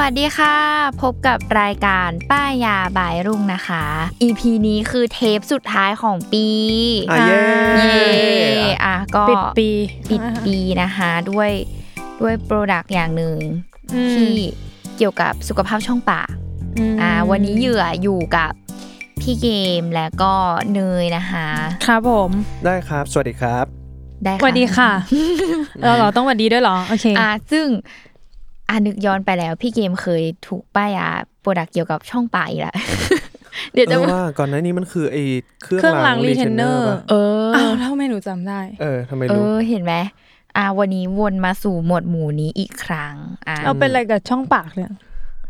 วัสดีค่ะ พบกับรายการป้ายยาบายรุ่งนะคะ EP นี้คือเทปสุดท้ายของปีอะเย้เย้อะก็ปิดปีปิดปีนะคะด้วยด้วยโปรดักต์อย่างหนึ่งอืมที่เกี่ยวกับสุขภาพช่องปากมอ่าวันนี้เหยื่ออยู่กับพี่เกมและก็เนยนะคะครับผมได้ครับ สวัสดีครับ ได้สวัสดีค่ะ เราเหรอต้องสวัสดีด้วยเหรอโอเคอ่าซึ่ง อ่านึกย้อนไปแล้ว พี่เกมเคยถูกป้ายยาโปรดักเกี่ยวกับช่องปากอีกแล้วเดี๋ยวเอจะอว่าก่อนหน้านี้มันคือไอ้เครื่องเครื่องล้างล้างรีเทนเนอ retenner ร์ป่ะเอออ้าวถ้าไม่หนูจำได้ เออทำไมเอรู้อเห็นไหมอ่า วันนี้วนมาสู่หมวดหมู่นี้อีกครั้งอ่าเราเป็นอะไรกับช่องปากเนี่ย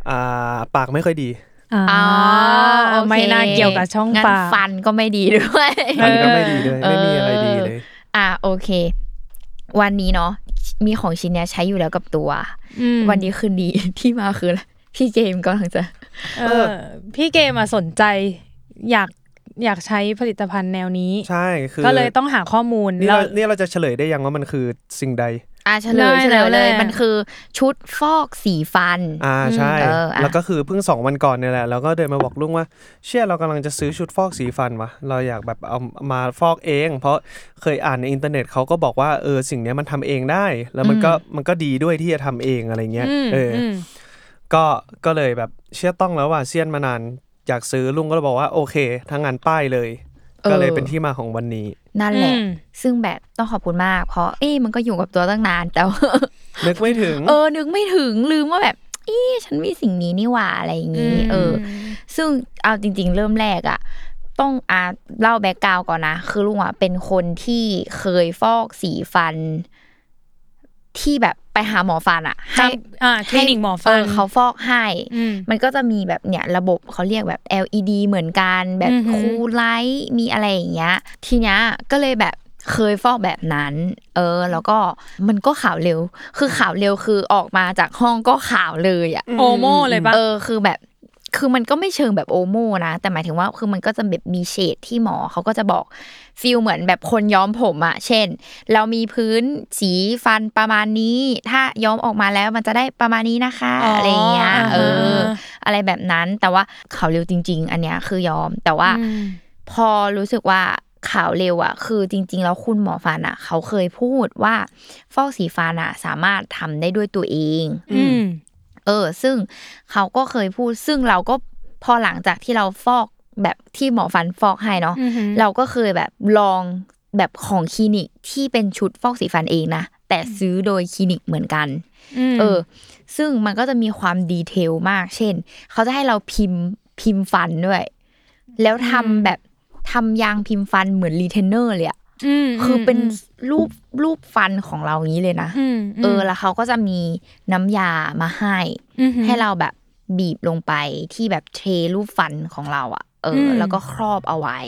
อ่า ปากไม่ค่อยดีอ่าอ๋อโอเคไม่น่าเกี่ยวกับช่องงั้นปากฟันก็ไม่ดีด้วยอันนี้ก็ไม่ดีเลยเออไม่มีอะไรดีเลย อ่าโอเค วันนี้เนาะมีของชิ้นเนี้ยใช้อยู่แล้วกับตัวอืมวันนี้คืนดีที่มาคืออะไรพี่เกมกำลังจะ เออ พี่เกมมาสนใจอยากอยากใช้ผลิตภัณฑ์แนวนี้ ใช่คือก็เลยต้องหาข้อมูล นี่แล้วเรานี่เราจะเฉลยได้ยังว่ามันคือสิ่งใด อ่าเฉลยได้เฉลยเลยแล้วแหละมันคือชุดฟอกสีฟัน อ่าใช่เอออะแล้วก็คือเพิ่งสองวันก่อนเนี่ยแหละ แล้วก็เดินมาบอกลุงว่า เชื่อเรากำลังจะซื้อชุดฟอกสีฟันวะเราอยากแบบเอามาฟอกเอง เพราะเคยอ่านในอินเทอร์เน็ตเขาก็บอกว่าเออสิ่งเนี้ยมันทำเองได้ แล้วมันก็มันก็ดีด้วยที่จะทำเองอะไรเงี้ยอืมเอออมก็ก็เลยแบบเชื่อต้องแล้วว่าเซียนมานานอยากซื้อลุงก็เลยบอกว่าโอเคทั้งงานป้ายเลยเออ ก็เลยเป็นที่มาของวันนี้ นั่นแหละอืมซึ่งแบบต้องขอบคุณมาก เพราะเอ้มันก็อยู่กับตัวตั้งนานแต่ว่านึกไม่ถึง เออ นึกไม่ถึงลืมว่าแบบเอ๊ะฉันมีสิ่งนี้นี่หว่าอะไรอย่างงี้ เออ ซึ่งเอาจริง ๆ เริ่มแรกอะต้องอาเล่าแบ็กกราวก่อนนะ คือลุงอะเป็นคนที่เคยฟอกสีฟัน ที่แบบไปหาหมอฟันอะให้อ่าคลินิกหมอฟันเเขาฟอกให้อืมมันก็จะมีแบบเนี่ยระบบเขาเรียกแบบ LED เหมือนกันแบบอือหือคูลไลท์มีอะไรอย่างเงี้ย ทีเนี้ยก็เลยแบบเคยฟอกแบบนั้น เออ แล้วก็มันก็ขาวเร็ว คือขาวเร็วคือออกมาจากห้องก็ขาวเลยอะโอโมเลยปะเออ คือแบบ คือมันก็ไม่เชิงแบบโอโมนะ แต่หมายถึงว่าคือมันก็จะแบบมีเฉดที่หมอเขาก็จะบอกฟีลเหมือนแบบคนย้อมผมอะเช่น เรามีพื้นสีฟันประมาณนี้ ถ้าย้อมออกมาแล้วมันจะได้ประมาณนี้นะคะอ๋อออะไรอย่างเงี้ยอ่าฮะเออ อะไรแบบนั้นแต่ว่าขาวเร็วจริง ๆ อันเนี้ยคือยอม แต่ว่าอืมพอรู้สึกว่าขาวเร็วอะคือจริง ๆ แล้วคุณหมอฟันอะเขาเคยพูดว่าฟอกสีฟันอะสามารถทำได้ด้วยตัวเอง อืม เออ ซึ่งเขาก็เคยพูด ซึ่งเราก็พอหลังจากที่เราฟอกแบบที่หมอฟันฟอกให้เนาะอือหือเราก็เคยแบบลองแบบของคลินิกที่เป็นชุดฟอกสีฟันเองนะแต่ซื้อโดยคลินิกเหมือนกันมเออ ซึ่งมันก็จะมีความ detail มาก เช่น เขาจะให้เราพิมพ์พิมพ์ฟันด้วย แล้วทำแบบทำยางพิมพ์ฟันเหมือนรีเทนเนอร์เลยอะม คือเป็นรูปรูปฟันของเราอย่างนี้เลยนะมเออแล้วเขาก็จะมีน้ำยามาให้อือหือให้เราแบบบีบลงไปที่แบบเทรูปฟันของเราอะเอออมแล้วก็ครอบเอาไว้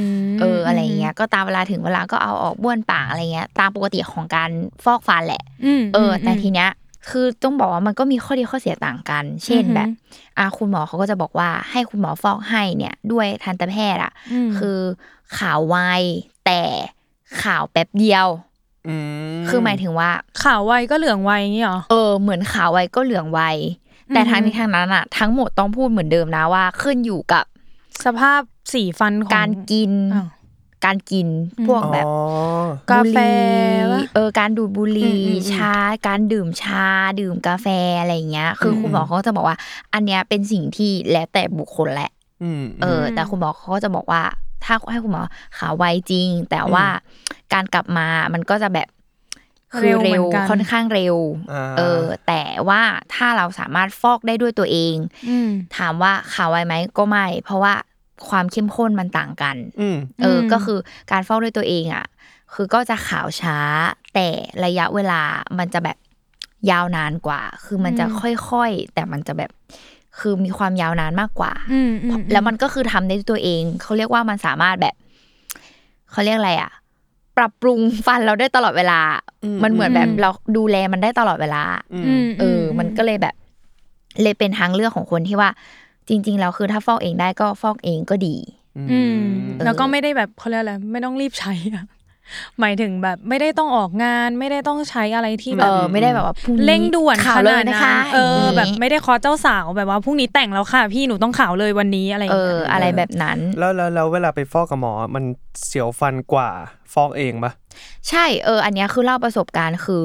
มเอออะไรเงี้ยก็ตามเวลาถึงเวลาก็เอาออกบ้วนปากอะไรเงี้ย ตามปกติของการฟอกฟันแหละมเออ แต่ทีเนี้ย คือต้องบอกว่ามันก็มีข้อดีข้อเสียต่างกัน เช่นอือหือแบบอะคุณหมอเขาก็จะบอกว่าให้คุณหมอฟอกให้เนี่ย ด้วยทันตแพทย์อะอืมคือ ขาวไวแต่ขาวแป๊บเดียวอืมคือหมายถึงว่า ขาวไวก็เหลืองไวอย่างงี้เหรอเออเหมือนขาวไวก็เหลืองไวแต่ทางนี้ทางนั้นอะทั้งหมดต้องพูดเหมือนเดิมนะว่า ขึ้นอยู่กับ สภาพสีฟันของการกินอ้าวการกินพวกแบบอ๋อกาแฟบุหรี่วะเออการดูดบุหรี่อืมอืมอืมชา การดื่มชา ดื่มกาแฟอะไรอย่างเงี้ย คืออมคุณหมอเขาจะบอกว่า อันเนี้ยเป็นสิ่งที่แล้วแต่บุคคลแหละอืมเออ แต่คุณหมอเขาก็จะบอกว่า ถ้าให้คุณหมอขาวไวจริง แต่ว่าการกลับมามันก็จะแบบคือเร็วเหมืเร็อวนกันค่อนข้างเร็วอ่าเออ แต่ว่าถ้าเราสามารถฟอกได้ด้วยตัวเองอืมถามว่าขาวไวไหมก็ไม่ เพราะว่าความเข้มข้นมันต่างกันอืมเอออมก็คือการฟอกด้วยตัวเองอะ คือก็จะขาวช้า แต่ระยะเวลามันจะแบบยาวนานกว่า คือมันจะค่อยๆ แต่มันจะแบบ คือมีความยาวนานมากกว่าอืมอืมแล้วมันก็คือทำได้ด้วยตัวเอง เขาเรียกว่ามันสามารถแบบเขาเรียกอะไรอะ ปรับปรุงฟันเราได้ตลอดเวลา มันเหมือนแบบเราดูแลมันได้ตลอดเวลาอืมเออ มันก็เลยแบบ เลยเป็นทางเลือกของคนที่ว่า จริง ๆ แล้วคือถ้าฟอกเองได้ก็ฟอกเองก็ดี อืมเออแล้วก็ไม่ได้แบบเขาเรียกอะไรไม่ต้องรีบใช้อะ หมายถึงแบบไม่ได้ต้องออกงานไม่ได้ต้องใช้อะไรที่แบเอบอไม่ได้แบบว่าพรุ่งนี้เร่งด่วนข่าขวเลนายดนะนั้คะนเออ แบบย่างงี้ไม่ได้คอเจ้าสาวแบบว่าพรุ่งนี้แต่งแล้วค่ะ พี่หนูต้องขาวเลยวันนี้อะไรอเอย่างงี้อยอะไรแบบนั้นแล้วแล้วแล้วเวลาไปฟอกกับหมอมันเสียวฟันกว่าฟอกเองปะใช่เออ อันเนี้ยคือเล่าประสบการณ์คือ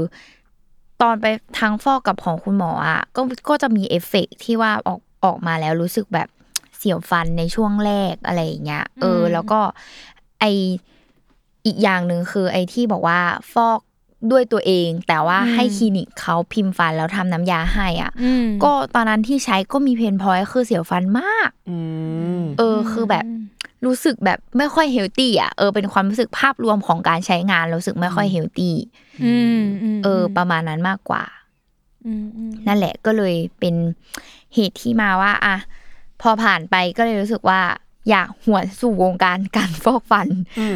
ตอนไปทั้งฟอกกับของคุณหมออะก็ก็จะมีเอฟเฟกต์ที่ว่าออกออกมาแล้วรู้สึกแบบเสียวฟันในช่วงแรกอะไรอย่างเงี้ยเออ แล้วก็ไอ อีกอย่างหนึ่งคือไอที่บอกว่าฟอกด้วยตัวเอง แต่ว่าให้คลินิกเขาพิมพ์ฟันแล้วทำน้ำยาให้อะอืมก็ตอนนั้นที่ใช้ก็มี pain point คือเสียวฟันมากอืมเออคือแบบรู้สึกแบบไม่ค่อยเฮลตี้อะเออเป็นความรู้สึกภาพรวมของการใช้งานรู้สึกไม่ค่อยเฮลตี้อืมมเออ ประมาณนั้นมากกว่าอืมอืมนั่นแหละก็เลยเป็นเหตุที่มาว่า อะพอผ่านไปก็เลยรู้สึกว่า อยากหวนสู่วงการการฟอกฟัน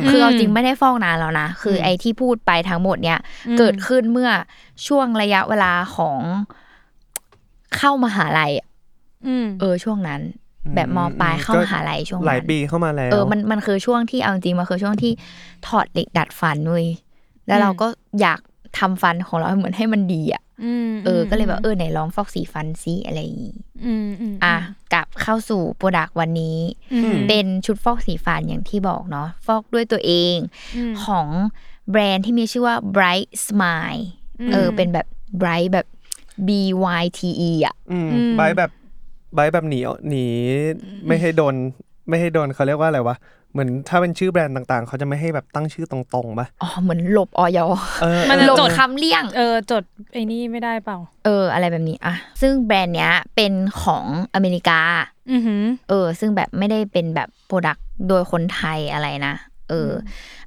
คือเอาจริงไม่ได้ฟอกนานแล้วนะ คือไอ้ที่พูดไปทั้งหมดเนี่ย เกิดขึ้นเมื่อช่วงระยะเวลาของเข้ามหาลัยอะอืมเออช่วงนั้น แบบมปลายเข้ามหาลัยช่วงนั้นหลายปีเข้ามาแล้ว เออมันมันคือช่วงที่เอาจริงมันคือช่วงที่ถอดเหล็กดัดฟันเว้ยแล้วเราก็อยากทำฟันของเราให้เหมือนให้มันดีอะอืมเออ ก็เลยแบบเออไหนลองฟอกสีฟันซิอะไรอย่างงี้อืมอืมอะกลับ เข้าสู่ product วันนี้อืมเป็นชุดฟอกสีฟันอย่างที่บอกเนาะฟอกด้วยตัวเองของแบรนด์ที่มีชื่อว่า Bryte Smile เออเป็นแบบ Bright แบบ B Y T E อะอืมใบแบบใบแบบหนีหนีไม่ให้โดนไม่ให้โดนเขาเรียกว่าอะไรวะ เหมือนถ้าเป็นชื่อแบรนด์ต่างๆ เขาจะไม่ให้แบบตั้งชื่อตรงๆปะอ๋อ เหมือนหลบออยเออมันจะหลบจดคำเลี่ยง เออ จดไอ้นี่ไม่ได้เปล่า เออ อะไรแบบนี้อะซึ่งแบรนด์เนี้ยเป็นของอเมริกาอือหือเออ ซึ่งแบบไม่ได้เป็นแบบโปรดักต์โดยคนไทยอะไรนะ เอออ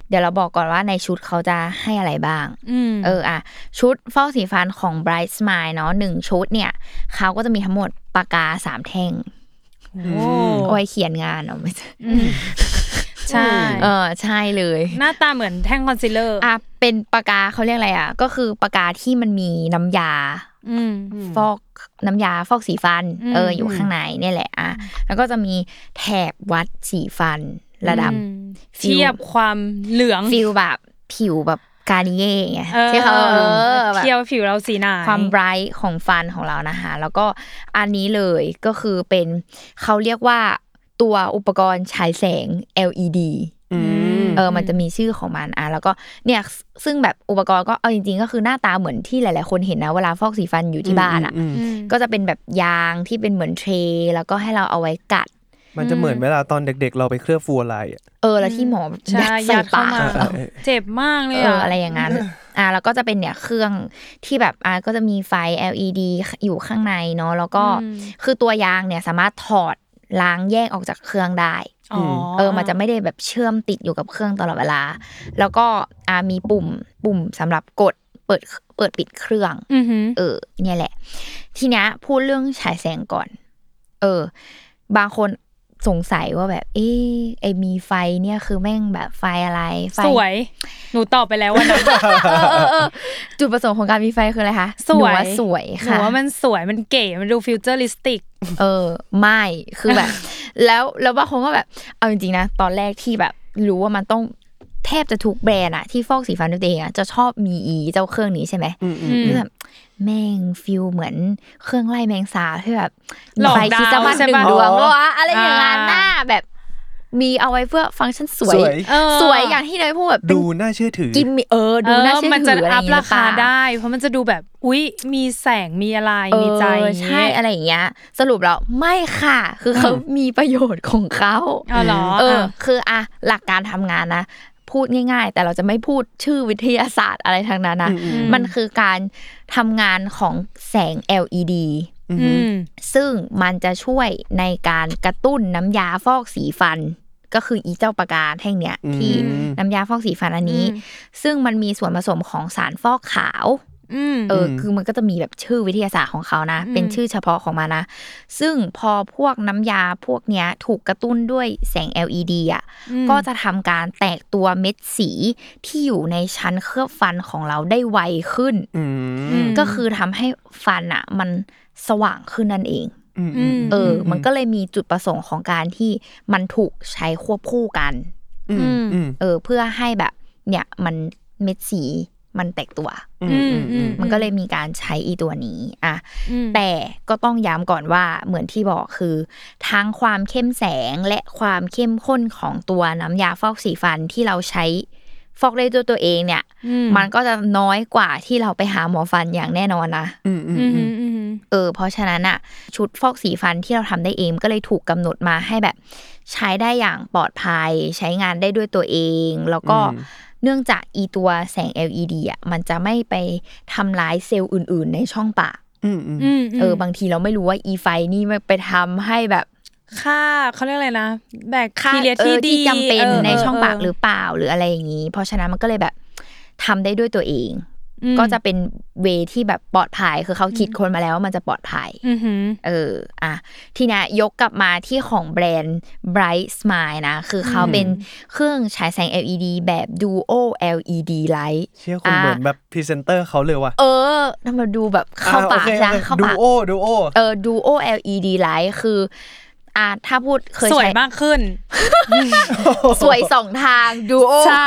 เดี๋ยวเราบอกก่อนว่าในชุดเขาจะให้อะไรบ้างอืมเอออะชุดฟอกสีฟันของ Bryte Smile เนาะหนึ่งชุดเนี่ยเขาก็จะมีทั้งหมดปากกาสามแท่งโอ้เอาไว้เขียนงานเนาะไม่ใช่ ใช่เออใช่เลย หน้าตาเหมือนแท่งคอนซีลเลอร์อะเป็นปากกาเขาเรียกอะไรอะ ก็คือปากกาที่มันมีน้ำยาอืมฟอกน้ำยาฟอกสีฟันอืมเอออยู่ข้างในเนี่ยแหละอะแล้วก็จะมีแถบวัดสีฟันระดับอืมเทียบความเหลือง feel แบบผิวแบบ Garnier ไงเออที่เขาเออแบบเทียบผิวเราสีไหนความ bright ของฟันของเรานะคะแล้วก็อันนี้เลยก็คือเป็นเขาเรียกว่า ตัวอุปกรณ์ฉายแสง LED อืมเออมันจะมีชื่อของมันอะแล้วก็เนี่ยซึ่งแบบอุปกรณ์ก็เอาจริง ๆ ก็คือหน้าตาเหมือนที่หลาย ๆ คนเห็นนะเวลาฟอกสีฟันอยู่ที่บ้านอะอืมอืมก็จะเป็นแบบยางที่เป็นเหมือน tray แล้วก็ให้เราเอาไว้กัด มันจะเหมือนเวลาตอนเด็ก ๆ เราไปเคลือบฟูอะไรอะเออแล้วที่หมอใช่ยัดใส่ยัดเข้าปากมาเออเออเจ็บมากเลยเออะออะไรอย่างนั้นอ่าแล้วก็จะเป็นเนี่ยเครื่องที่แบบอ่าก็จะมีไฟ LED อยู่ข้างในเนาะแล้วก็คือตัวยางเนี่ยสามารถถอด ล้างแยกออกจากเครื่องได้อ๋อเออมันจะไม่ได้แบบเชื่อมติดอยู่กับเครื่องตลอดเวลา แล้วก็อ่ามีปุ่มปุ่มสำหรับกดเปิดเปิดปิดเครื่องอือหือเออ เนี่ยแหละ ทีเนี้ยพูดเรื่องฉายแสงก่อน เออ บางคน สงสัยว่าแบบ เอ๊ะไอมีไฟเนี่ยคือแม่งแบบไฟอะไร ไฟสวย หนูตอบไปแล้ววันนั้นเออเออจุดประสงค์ของการมีไฟคืออะไรคะสวยหนูาสวยหนูค่ะว่ามันสวยมันเก๋มันดูฟิวเจอริสติก เออ ไม่คือแบบ แล้วแล้วบางคนก็แบบ เอาจริงๆนะ ตอนแรกที่แบบรู้ว่ามันต้องแทบจะทุกแบรนด์อะที่ฟอกสีฟันด้วยตัวเองอะจะชอบมีอีเจ้าเครื่องนี้ใช่ไหมอืมอืมอืมคือแบบ แม่งฟิลเหมือนเครื่องไล่แมงสาบที่แบบหลอกไฟคริสต์มาสดาวใช่หนึ่งปะดวงวะอะไรอย่างนั้นอ่าน่าแบบมีเอาไว้เพื่อฟังก์ชันสวย สวยเออสวยอย่างที่เนยพูดแบบเป็นดูน่าเชื่อถือกิมมิเออดูน่าเชื่อมันจะถืออะไรออัย่างพเงี้ยราคาหรือเปล่ได้ เพราะมันจะดูแบบอุ๊ย มีแสงมีอะไรมีใจเอออย่างใช่งี้อะไรอย่างเงี้ย สรุปแล้วไม่ค่ะ คือเขามีประโยชน์ของเขาเอาเหรอเอออะคืออะหลักการทำงานนะ พูดง่าย ๆ แต่เราจะไม่พูดชื่อวิทยาศาสตร์อะไรทางนั้นนะอืมอืมมันคือการทำงานของแสง LED อืมซึ่งมันจะช่วยในการกระตุ้นน้ำยาฟอกสีฟัน ก็คืออีเจ้าปากกาแท่งเนี้ยอืมที่น้ำยาฟอกสีฟันอันนี้อืมซึ่งมันมีส่วนผสมของสารฟอกขาวอืม เอออ คือมันก็จะมีแบบชื่อวิทยาศาสตร์ของเขานะอืมเป็นชื่อเฉพาะของมันนะ ซึ่งพอพวกน้ำยาพวกเนี้ยถูกกระตุ้นด้วยแสง LED อะมก็จะทำการแตกตัวเม็ดสีที่อยู่ในชั้นเคลือบฟันของเราได้ไวขึ้นอืมอืมก็คือทำให้ฟันอะ มันสว่างขึ้นนั่นเองอืมอืมเออ มันก็เลยมีจุดประสงค์ของการที่มันถูกใช้ควบคู่กันอืมอืมเออ เพื่อให้แบบ เนี่ยมันเม็ดสี มันแตกตัวอืมอืมมันก็เลยมีการใช้อีตัวนี้อะอืมแต่ก็ต้องย้ำก่อนว่าเหมือนที่บอกคือ ทั้งความเข้มแสงและความเข้มข้นของตัวน้ำยาฟอกสีฟันที่เราใช้ฟอกได้ด้วยตัวเองเนี่ยอืมมันก็จะน้อยกว่าที่เราไปหาหมอฟันอย่างแน่นอนนะอืมอืมอืมอืมอืมเออ เพราะฉะนั้นอะชุดฟอกสีฟันที่เราทำได้เองก็เลยถูกกำหนดมาให้แบบ ใช้ได้อย่างปลอดภัย ใช้งานได้ด้วยตัวเอง แล้วก็อืม เนื่องจากอีตัวแสง LED อะมันจะไม่ไปทำร้ายเซลล์อื่น ๆ ในช่องปากอืมอืมอืมเออบางทีเราไม่รู้ว่าอีไฟนี่มันไปทำให้แบบค่าเขาเรียกอะไรนะแบคค่าทีเรียเอที่อดีที่จำเป็นเในช่องปากหรือเเปล่าหรืออะไรอย่างนี้ เพราะฉะนั้นมันก็เลยแบบทำได้ด้วยตัวเองอืม ก็จะเป็นเวที่แบบปลอดภัยคือเขาคิดคนมาแล้วว่ามันจะปลอดภัยอือหือเอออะทีเนี้ยยกกลับมาที่ของแบรนด์ Bright Smile นะ คือเขาเป็นเครื่องฉายแสง LED แบบ Duo LED Light เชื่อคุณเหมือนแบบพรีเซนเตอร์เขาเลยว่ะ เออทำมาดูแบบเข้าปากอ่โอคนะเข้าดูปากโอดูโอเออ Duo LED Light คือ อะถ้าพูดเคยสวยใช้มากขึ้น สวยสองทาง Duo ใช่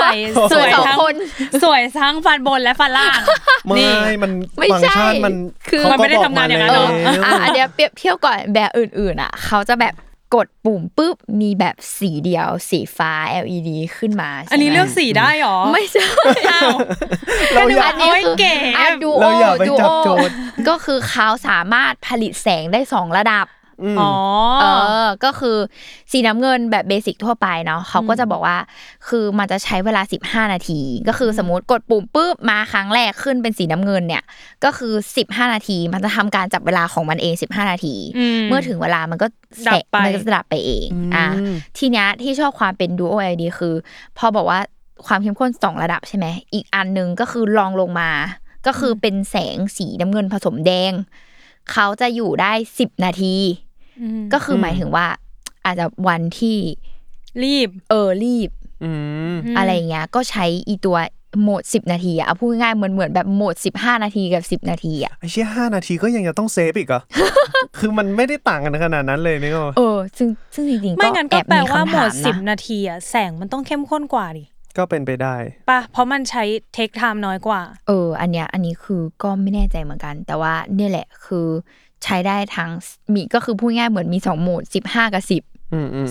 สวยสองทั้งคน สวยทั้งฟันบนและฟันล่างไม่นี่มันไม่ฟังใช่ก์ชันมันคือเขามันไม่ได้ก็บกทำงานอย่างนั้นเอหรออะอันเนี้ยเปรียบเทียบก่อนแบบอื่นๆอะ เขาจะแบบกดปุ่มปุ๊บมีแบบสีเดียว สีฟ้า LED ขึ้นมาใช่ไหมอันนี้เลือกสีได้หรอ ไม่ใช่อ้าวเราอยากอันนี้โอ้ยคือเก๋อะดูโอเราอย่าไปดูจัโอบโจทย์ก็คือเขาสามารถผลิตแสงได้สองระดับม อ๋อเออ ก็คือสีน้ำเงินแบบเบสิกทั่วไปเนาะเขาก็จะบอกว่า คือมันจะใช้เวลา 15 นาที ก็คือสมมติกดปุ่มปุ๊บมาครั้งแรกขึ้นเป็นสีน้ำเงินเนี่ย ก็คือ 15 นาที มันจะทำการจับเวลาของมันเอง 15 นาทีอืมเมื่อถึงเวลามันก็ดับไปมันก็จะดับไปเองอะทีเนี้ยที่ชอบความเป็น Duo LED คือ พอบอกว่าความเข้มข้นสองระดับใช่ไหมอีกอันหนึ่งก็คือลองลงมา ก็คือเป็นแสงสีน้ำเงินผสมแดง เขาจะอยู่ได้สิบนาทีมก็คือหมายถึงว่า อาจจะวันที่รีบ เออรีบอืมมอะไรเงี้ย ก็ใช้อีตัวโหมดสิบนาทีอะเอาพูดง่ายๆเหมือนเหมือนแบบโหมดสิบห้านาทีกับสิบนาทีอะไอ้เชี่ยห้านาทีก็ยังจะต้องเซฟอีกเหรอคือมันไม่ได้ต่างกันขนาดนั้นเลยนี่ก็เออซึ่งซึ่งจริงๆไม่ก็งั้นแอก็บแปลมีว่าคำหมถาดมสิบนะนาทีอะแสงมันต้องเข้มข้นกว่าดิ ก็เป็นไปได้ปะเพราะมันใช้เทคไทม์น้อยกว่า เออ อันเนี้ยอันนี้คือก็ไม่แน่ใจเหมือนกัน แต่ว่าเนี่ยแหละคือใช้ได้ทั้งมีก็คือพูดง่ายเหมือนมีสองโหมดสิบห้ากับสิบอืมอืม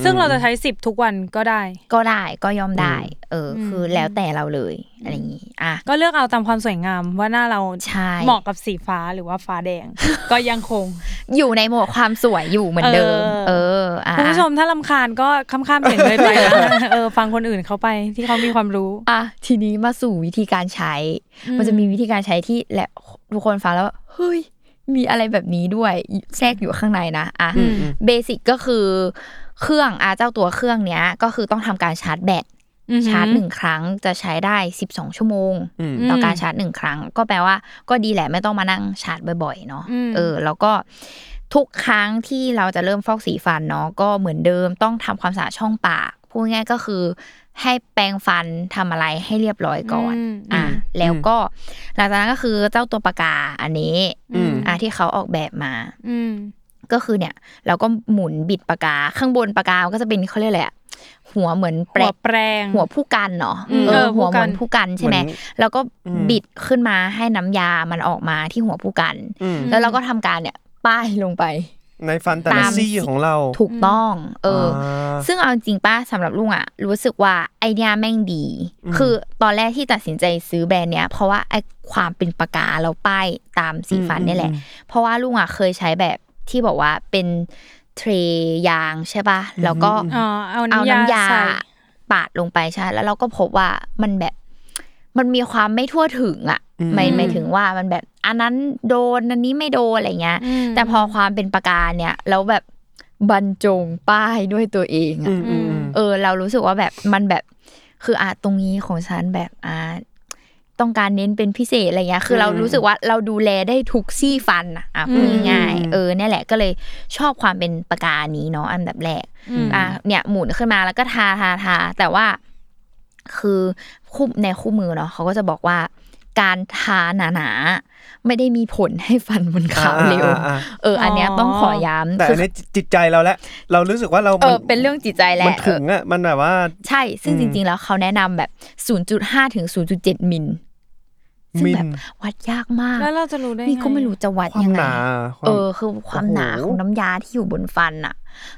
ซึ่งเราจะใช้สิบทุกวันก็ได้ ก็ได้ก็ย่อมได้ เอออมคือแล้วแต่เราเลยอะไรอย่างงี้อะก็เลือกเอาตามความสวยงามว่าหน้าเราใช่เหมาะกับสีฟ้าหรือว่าฟ้าแดง ก็ยังคง อยู่ในโหมดความสวยอยู่เหมือนเดิม เออเอออะคุณผู้ชมถ้าลำคาญก็ค้ำๆเสียงเลยไปนะเออฟังคนอื่นเขาไปที่เขามีความรู้อะทีนี้มาสู่วิธีการใช้อืมมันจะมีวิธีการใช้ที่แหละทุกคนฟังแล้วเฮ้ยมีอะไรแบบนี้ด้วยแทรกอยู่ข้างในนะอะอืมอืมเบสิกก็คือ เครื่องอะเจ้าตัวเครื่องเนี้ย ก็คือต้องทำการชาร์จแบตอือหือชาร์จหนึ่งครั้งจะใช้ได้12ชั่วโมงอืมต่อการชาร์จหนึ่งครั้ง ก็แปลว่าก็ดีแหละไม่ต้องมานั่งชาร์จบ่อยๆเนาะอืมเออ แล้วก็ทุกครั้งที่เราจะเริ่มฟอกสีฟันเนาะก็เหมือนเดิมต้องทำความสะอาดช่องปากพูดง่ายๆก็คือให้แปรงฟันทำอะไรให้เรียบร้อยก่อนมอะแล้วก็หลังจากนั้นก็คือเจ้าตัวปากกาอันนี้อืมอะที่เขาออกแบบมา อืม ก็คือเนี่ยเราก็หมุนบิดปากกาข้างบนปากกาก็จะเป็นเขาเรียกอะไรอะหัวเหมือนแปหัรวแปรงหัวผู้กันเนาะอืมเอเอออหัวผู้เหกันมือนผู้กันใช่ไหมเหมือนแล้วก็อืมบิดขึ้นมาให้น้ำยามันออกมาที่หัวผู้กันอืมแล้วเราก็ทำการเนี่ยป้ายลงไป ในฟันตาตามซีของเราถูกต้อง เอออาซึ่งเอาจริงป้าสำหรับลุงอะ รู้สึกว่าไอเดียแม่งดี คือตอนแรกที่ตัดสินใจซื้อแบรนด์เนี้ย เพราะว่าไอความเป็นปากกาแล้วป้ายตามสีฟันนี่แหละ เพราะว่าลุงอะเคยใช้แบบ ที่บอกว่าเป็นเทรยางใช่ป่ะแล้วก็อ๋อเอาเอาน้ำยาน้ำยาใส่ปาดลงไปใช่แล้วเราก็พบว่ามันแบบมันมีความไม่ทั่วถึงอะหมายหมายถึงว่ามันแบบ อันนั้นโดนอันนี้ไม่โดนอะไรเงี้ยอืมแต่พอความเป็นปากกาเนี่ยแล้วแบบบรรจงป้ายด้วยตัวเองอือะมอืมอืมเออ เรารู้สึกว่าแบบมันแบบคืออะตรงนี้ของฉันแบบอ่า ต้องการเน้นเป็นพิเศษอะไรเงี้ย คือเรารู้สึกว่าเราดูแลได้ทุกซี่ฟันอะอะพูดง่ายๆเออเนี่ยแหละก็เลยชอบความเป็นปากกานี้เนาะอันดับแรกอืมอะเนี่ยหมุนขึ้นมาแล้วก็ทาทาทาแต่ว่า คือคู่ในคู่มือเนาะเขาก็จะบอกว่าการทาหนาๆไม่ได้มีผลให้ฟันมันขาวเร็วอ่าอ่าอ่าเออ อันเนี้ยต้องขอย้ำแต่คือันนี้จิตใจเราแล้วเรารู้สึกว่าเราเอมัอเป็นเรื่องจิตใจแหละมันถึงอะมันแบบว่า ใช่ซึ่งอืมจริง ๆ แล้วเขาแนะนำแบบ 0.5 ถึง 0.7 มิล ซึ่งมิลแบบวัดยากมาก แล้วเราจะรู้ได้นี่ก็งไม่รู้จะวัดความยังหไงนาความเออ คือความหนาโอ้โหของน้ำยาที่อยู่บนฟันอะ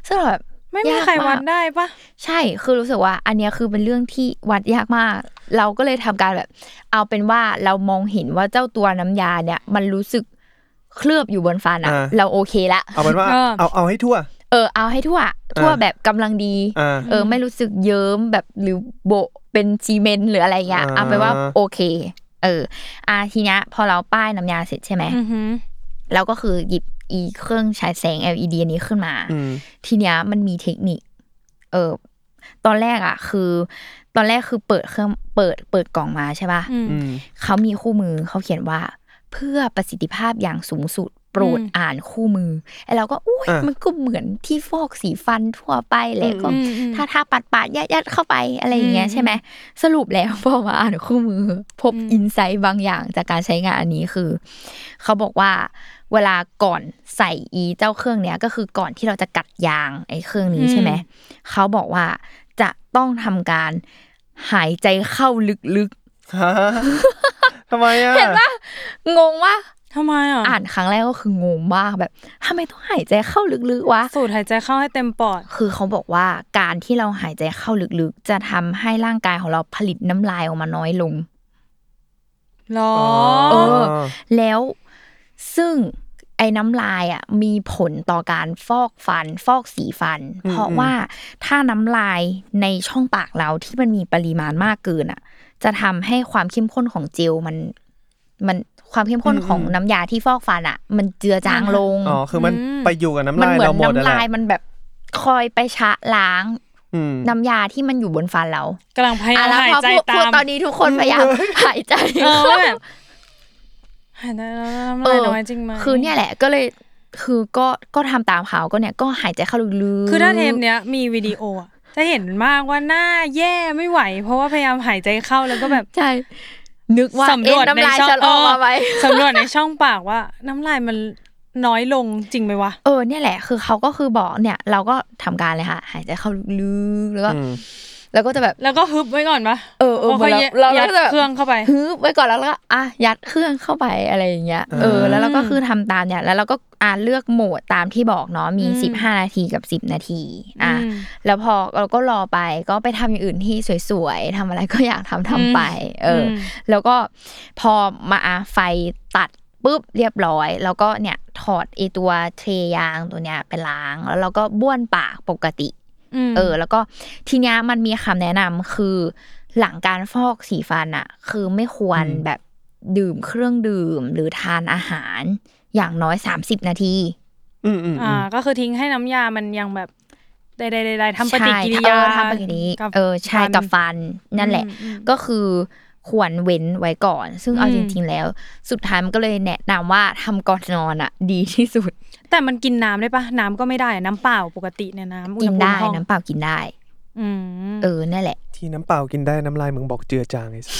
ซึ่งแบบไม่มียากใครวัดมากได้ปะใช่คือรู้สึกว่า อันเนี้ยคือเป็นเรื่องที่วัดยากมาก เราก็เลยทำการแบบ เอาเป็นว่าเรามองเห็นว่าเจ้าตัวน้ำยาเนี่ย มันรู้สึกเคลือบอยู่บนฟันอะอ่าเราโอเคละเอาเป็นว่าเอาเอาให้ทั่ว เออ เอาให้ทั่ว ทั่วแบบกำลังดีอ่าเออ ไม่รู้สึกเยิ้มแบบหรือโบะเป็นซีเมนต์หรืออะไรเงี้ยอ่าเอาไปนว่าโอเค เอออะทีเนี้ยพอเราป้ายน้ำยาเสร็จใช่ไหมอือหือเราก็คือหยิบอีเครื่องฉายแสง LED อันนี้ขึ้นมาอืมทีเนี้ยมันมีเทคนิค เออตอนแรกอะ คือ ตอนแรกคือเปิดเครื่องเปิดเปิดกล่องมาใช่ป่ะอืมอืมเขามีคู่มือเขาเขียนว่า เพื่อประสิทธิภาพอย่างสูงสุด โปรดอืมอ่านคู่มือไอ้เราก็อุ้ยอะมันก็เหมือนที่ฟอกสีฟันทั่วไปแหละก็อืมอืมถ้าถ้าปัดปาดยัดยัดเข้าไปอะไรอย่างเงี้ยอืมใช่ไหมสรุปแล้วพอมาอ่านคู่มือ พบอืมอินไซต์บางอย่างจากการใช้งานอันนี้คือ เขาบอกว่าเวลาก่อนใส่อีเจ้าเครื่องเนี้ยก็คือก่อนที่เราจะกัดยางไอ้เครื่องนี้ใช่ไหมเขาบอกว่าจะต้องทำการหายใจเข้าลึกฮะทำไมอะๆเห็นปะงงว่า ทำไมอะอ่านครั้งแรกก็คืองงมากแบบทำไมต้องหายใจเข้าลึกๆวะสูดหายใจเข้าให้เต็มปอด คือเขาบอกว่าการที่เราหายใจเข้าลึกๆ จะทำให้ร่างกายของเราผลิตน้ำลายออกมาน้อยลงหรอเออ แล้วซึ่งไอ้น้ำลายอะมีผลต่อการฟอกฟัน ฟอกสีฟัน เพราะว่าถ้าน้ำลายในช่องปากเราที่มันมีปริมาณมากเกินอะ จะทำให้ความเข้มข้นของเจลมันมัน ความเข้มข้นของน้ำยาที่ฟอกฟันอะ มันเจือจางลงอ๋อคือมันไปอยู่กับน้ำมันลายเหมือนเราหมดอะน้ำแหละลายมันแบบคอยไปชะล้างอืมน้ำยาที่มันอยู่บนฟันเรากำลังพยายามอะแล้วหายพอใจพูดตาพูดมตอนนี้ทุกคนพยายามหายใจเออเข้าว่าแบบหายใจแล้วน้ำลายน้อยจริงไหมคือเนี่ยแหละก็เลยคือก็ก็ทำตามเขาก็เนี่ยก็หายใจเข้าลึกๆคือถ้าเทปเนี้ยมีวิดีโออะจะเห็นมากว่าหน้าแย่ไม่ไหว เพราะว่าพยายามหายใจเข้าแล้วก็แบบใช่ นึกว่าสำรวจเอ๊ะน้ำลายในช่องจะออกมาไหมสำรวจในช่องปากว่า น้ำลายมันน้อยลงจริงไหมวะเออเนี่ยแหละ คือเขาก็คือบอกเนี่ย เราก็ทำการเลยค่ะ หายใจเข้าลึกๆแล้วก็อืม แล้วก็จะแบบแล้วก็ฮึบไว้ก่อนปะเออเออแล้วก็เราเรายัดก็จะแบบเครื่องเข้าไปฮึบไว้ก่อนแล้วก็อะยัดเครื่องเข้าไปอะไรอย่างเงี้ยเอออ่าแล้วเราก็คือทำตามเนี่ยแล้วเราก็อ่าเลือกโหมดตามที่บอกเนาะมีอืมสิบห้านาทีกับสิบนาทีอะอืมแล้วพอเราก็รอไปก็ไปทำอย่างอื่นที่สวยๆทำอะไรก็อยากทำทำไป เอออมแล้วก็พอมาอะไฟตัดปุ๊บเรียบร้อย แล้วก็เนี่ยถอดไอตัวเทยางตัวเนี้ยไปล้าง แล้วเราก็บ้วนปากปกติม เออ แล้วก็ทีเนี้ยมันมีคำแนะนำคือหลังการฟอกสีฟันอะคือไม่ควรอืมแบบดื่มเครื่องดื่มหรือทานอาหารอย่างน้อย30นาที อืมอืมอือ่ามก็คือทิ้งให้น้ำยามันยังแบบใดๆๆๆทำปฏิกิริใช่ยาเออทำปฏิกิริยาเออใช่ฟันกับฟันนั่นแหละอืมอืมก็คือควรเว้นไว้ก่อน ซึ่งเอาอืจมริง ๆ แล้ว สุดท้ายมันก็เลยแนะนำว่าทำก่อนนอนอะดีที่สุด แต่มันกินน้ำได้ปะน้ำก็ไม่ได้อะน้ำเปล่าปกติเนี่ยน้ำอุณกิหนภูมิได้ห้องน้ำเปล่ากินได้ อืม เออนั่นแหละ ที่น้ำเปล่ากินได้น้ำลายมึงบอกเจือจางไอ้สัส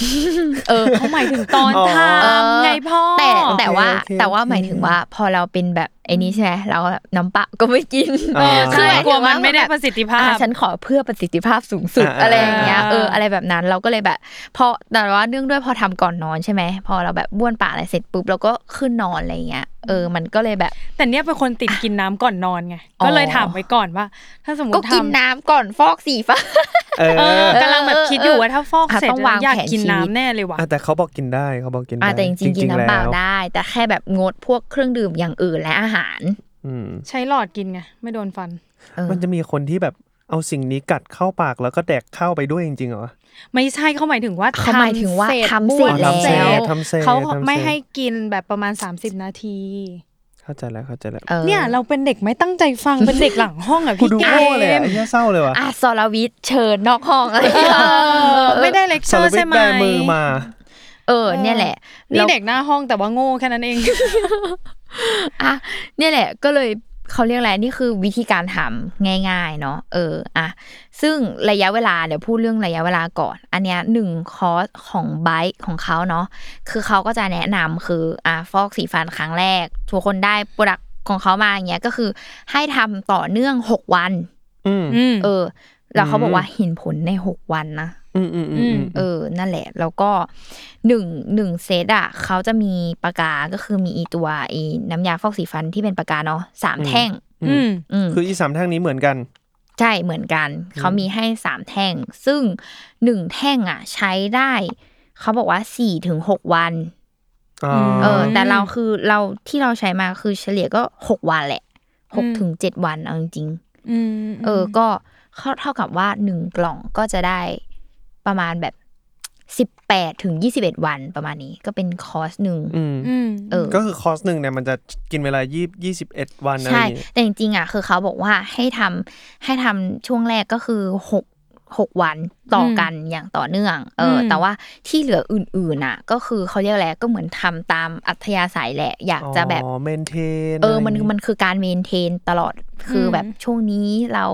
เออเขาหมายถึงตอนอ๋อ ทำไงพ่อ แต่แต่ว่าโอเคโอเคแต่ว่าหมายถึงว่าพอเราเป็นแบบไอ้นี้ใช่ไหมเราก็แบบน้ำเปล่าก็ไม่กิน อ่าใช่หายกลัวถึงมันไม่ได้แบบประสิทธิภาอะพฉันขอเพื่อประสิทธิภาพสูงสุดอ่าอะไรอย่างเงี้ยอ่าเอออะไรแบบนั้นเราก็เลยแบบพอแต่ว่าเนื่องด้วยพอทำก่อนนอนใช่ไหมพอเราแบบบ้วนปากอะไรเสร็จปุ๊บเราก็ขึ้นนอนอะไรเงี้ยเออมันก็เลยแบบ แต่เนี้ยเป็นคนติดกินน้ำก่อนนอนไง อ๋อ ก็เลยถามไว้ก่อนว่า ถ้าสมมก็ติกินทำน้ำก่อนฟอกสีฟ้า เออเออกำลังแบบคิดอยู่ว่าถ้าฟอกอะเสร็จต้องแล้ววางอยากแผนกินชีวิตน้ำแน่เลยว่ะอะแต่เขาบอกกินได้เขาบอกกินได้อะแต่จริงๆกินน้ำเปล่าแล้วได้ แต่แค่แบบงดพวกเครื่องดื่มอย่างอื่นและอาหารอืมใช้หลอดกินไงไม่โดนฟันเออมันจะมีคนที่แบบเอาสิ่งนี้กัดเข้าปากแล้วก็แดกเข้าไปด้วยจริงๆเหรอไม่ใช่เขาหมายถึงว่าเขาหมายถึงว่าทำเสร็จทำเสร็จบ้วนแล้วเสร็จทำเสร็จเขาทำเสร็จไม่ให้กินแบบประมาณ 30 นาที เข้าใจแล้วเข้าใจแล้วออเนี่ยเราเป็นเด็กไม่ตั้งใจฟังเป็นเด็กหลังห้องอะกูพี่ดูเกโง่เลยมอะไอ้เหี้ยเศร้าเลยว่ะอะสรวิทย์เชิญนอกห้องอะไรเออไม่ได้เลคเชสาอรร์วิทใช่ย์ไหมแบมือมา เออ เนี่ยแหละนี่แล้วเด็กหน้าห้องแต่ว่าโง่แค่นั้นเองอะเนี่ยแหละ ก็เลย เขาเรียกอะไรนี่คือวิธีการทำง่าย ๆ เนาะเอออะซึ่งระยะเวลาเดี๋ยวพูดเรื่องระยะเวลาก่อน อันเนี้ยหนึ่งคอร์สของไบค์ของเขาเนาะคือเขาก็จะแนะนำคืออะฟอกสีฟันครั้งแรก ทุกคนได้โปรดักของเขามาอย่างเงี้ยก็คือให้ทำต่อเนื่องหกวันอืมอืมเออ แล้วเขาบอกว่าเห็นผลในหกวันนะ อืมอืมอืมอืมเออ นั่นแหละ แล้วก็หนึ่งหนึ่งเซตอะเขาจะมีปากกา ก็คือมีอีตัวอีน้ำยาฟอกสีฟันที่เป็นปากกาเนาะสามแท่ง อืมอืมคืออีสามแท่งนี้เหมือนกัน ใช่เหมือนกัน เขามีให้สามแท่ง ซึ่งหนึ่งแท่งอะ ใช้ได้ เขาบอกว่าสี่ถึงหกวันอ๋อเออ แต่เราคือเราที่เราใช้มาคือเฉลี่ยก็หกวันแหละหกอืมถึงเจ็ดวันเอาจริงๆอืมเออ ก็เข้าเท่ากับว่าหนึ่งกล่องก็จะได้ ประมาณแบบสิบแปดถึงยี่สิบเอ็ดวันประมาณนี้ก็เป็นคอร์สหนึ่งอืมอืมเออ ก็คือคอร์สหนึ่งเนี่ยมันจะกินเวลายี่ยี่สิบเอ็ดวันอะไรอใช่ย่างงี้แต่จริงๆอะคือเขาบอกว่าให้ทำให้ทำช่วงแรกก็คือหก หกวันต่อกันอย่างต่อเนื่อง เอออมแต่ว่าที่เหลืออื่นๆอะ ก็คือเขาเรียกอะไรก็เหมือนทำตามอัธยาศัยแหละ อยากจะแบบอ๋อเมนเทนเออมันมันคือการเมนเทนตลอดคือแบบช่วงนี้เรา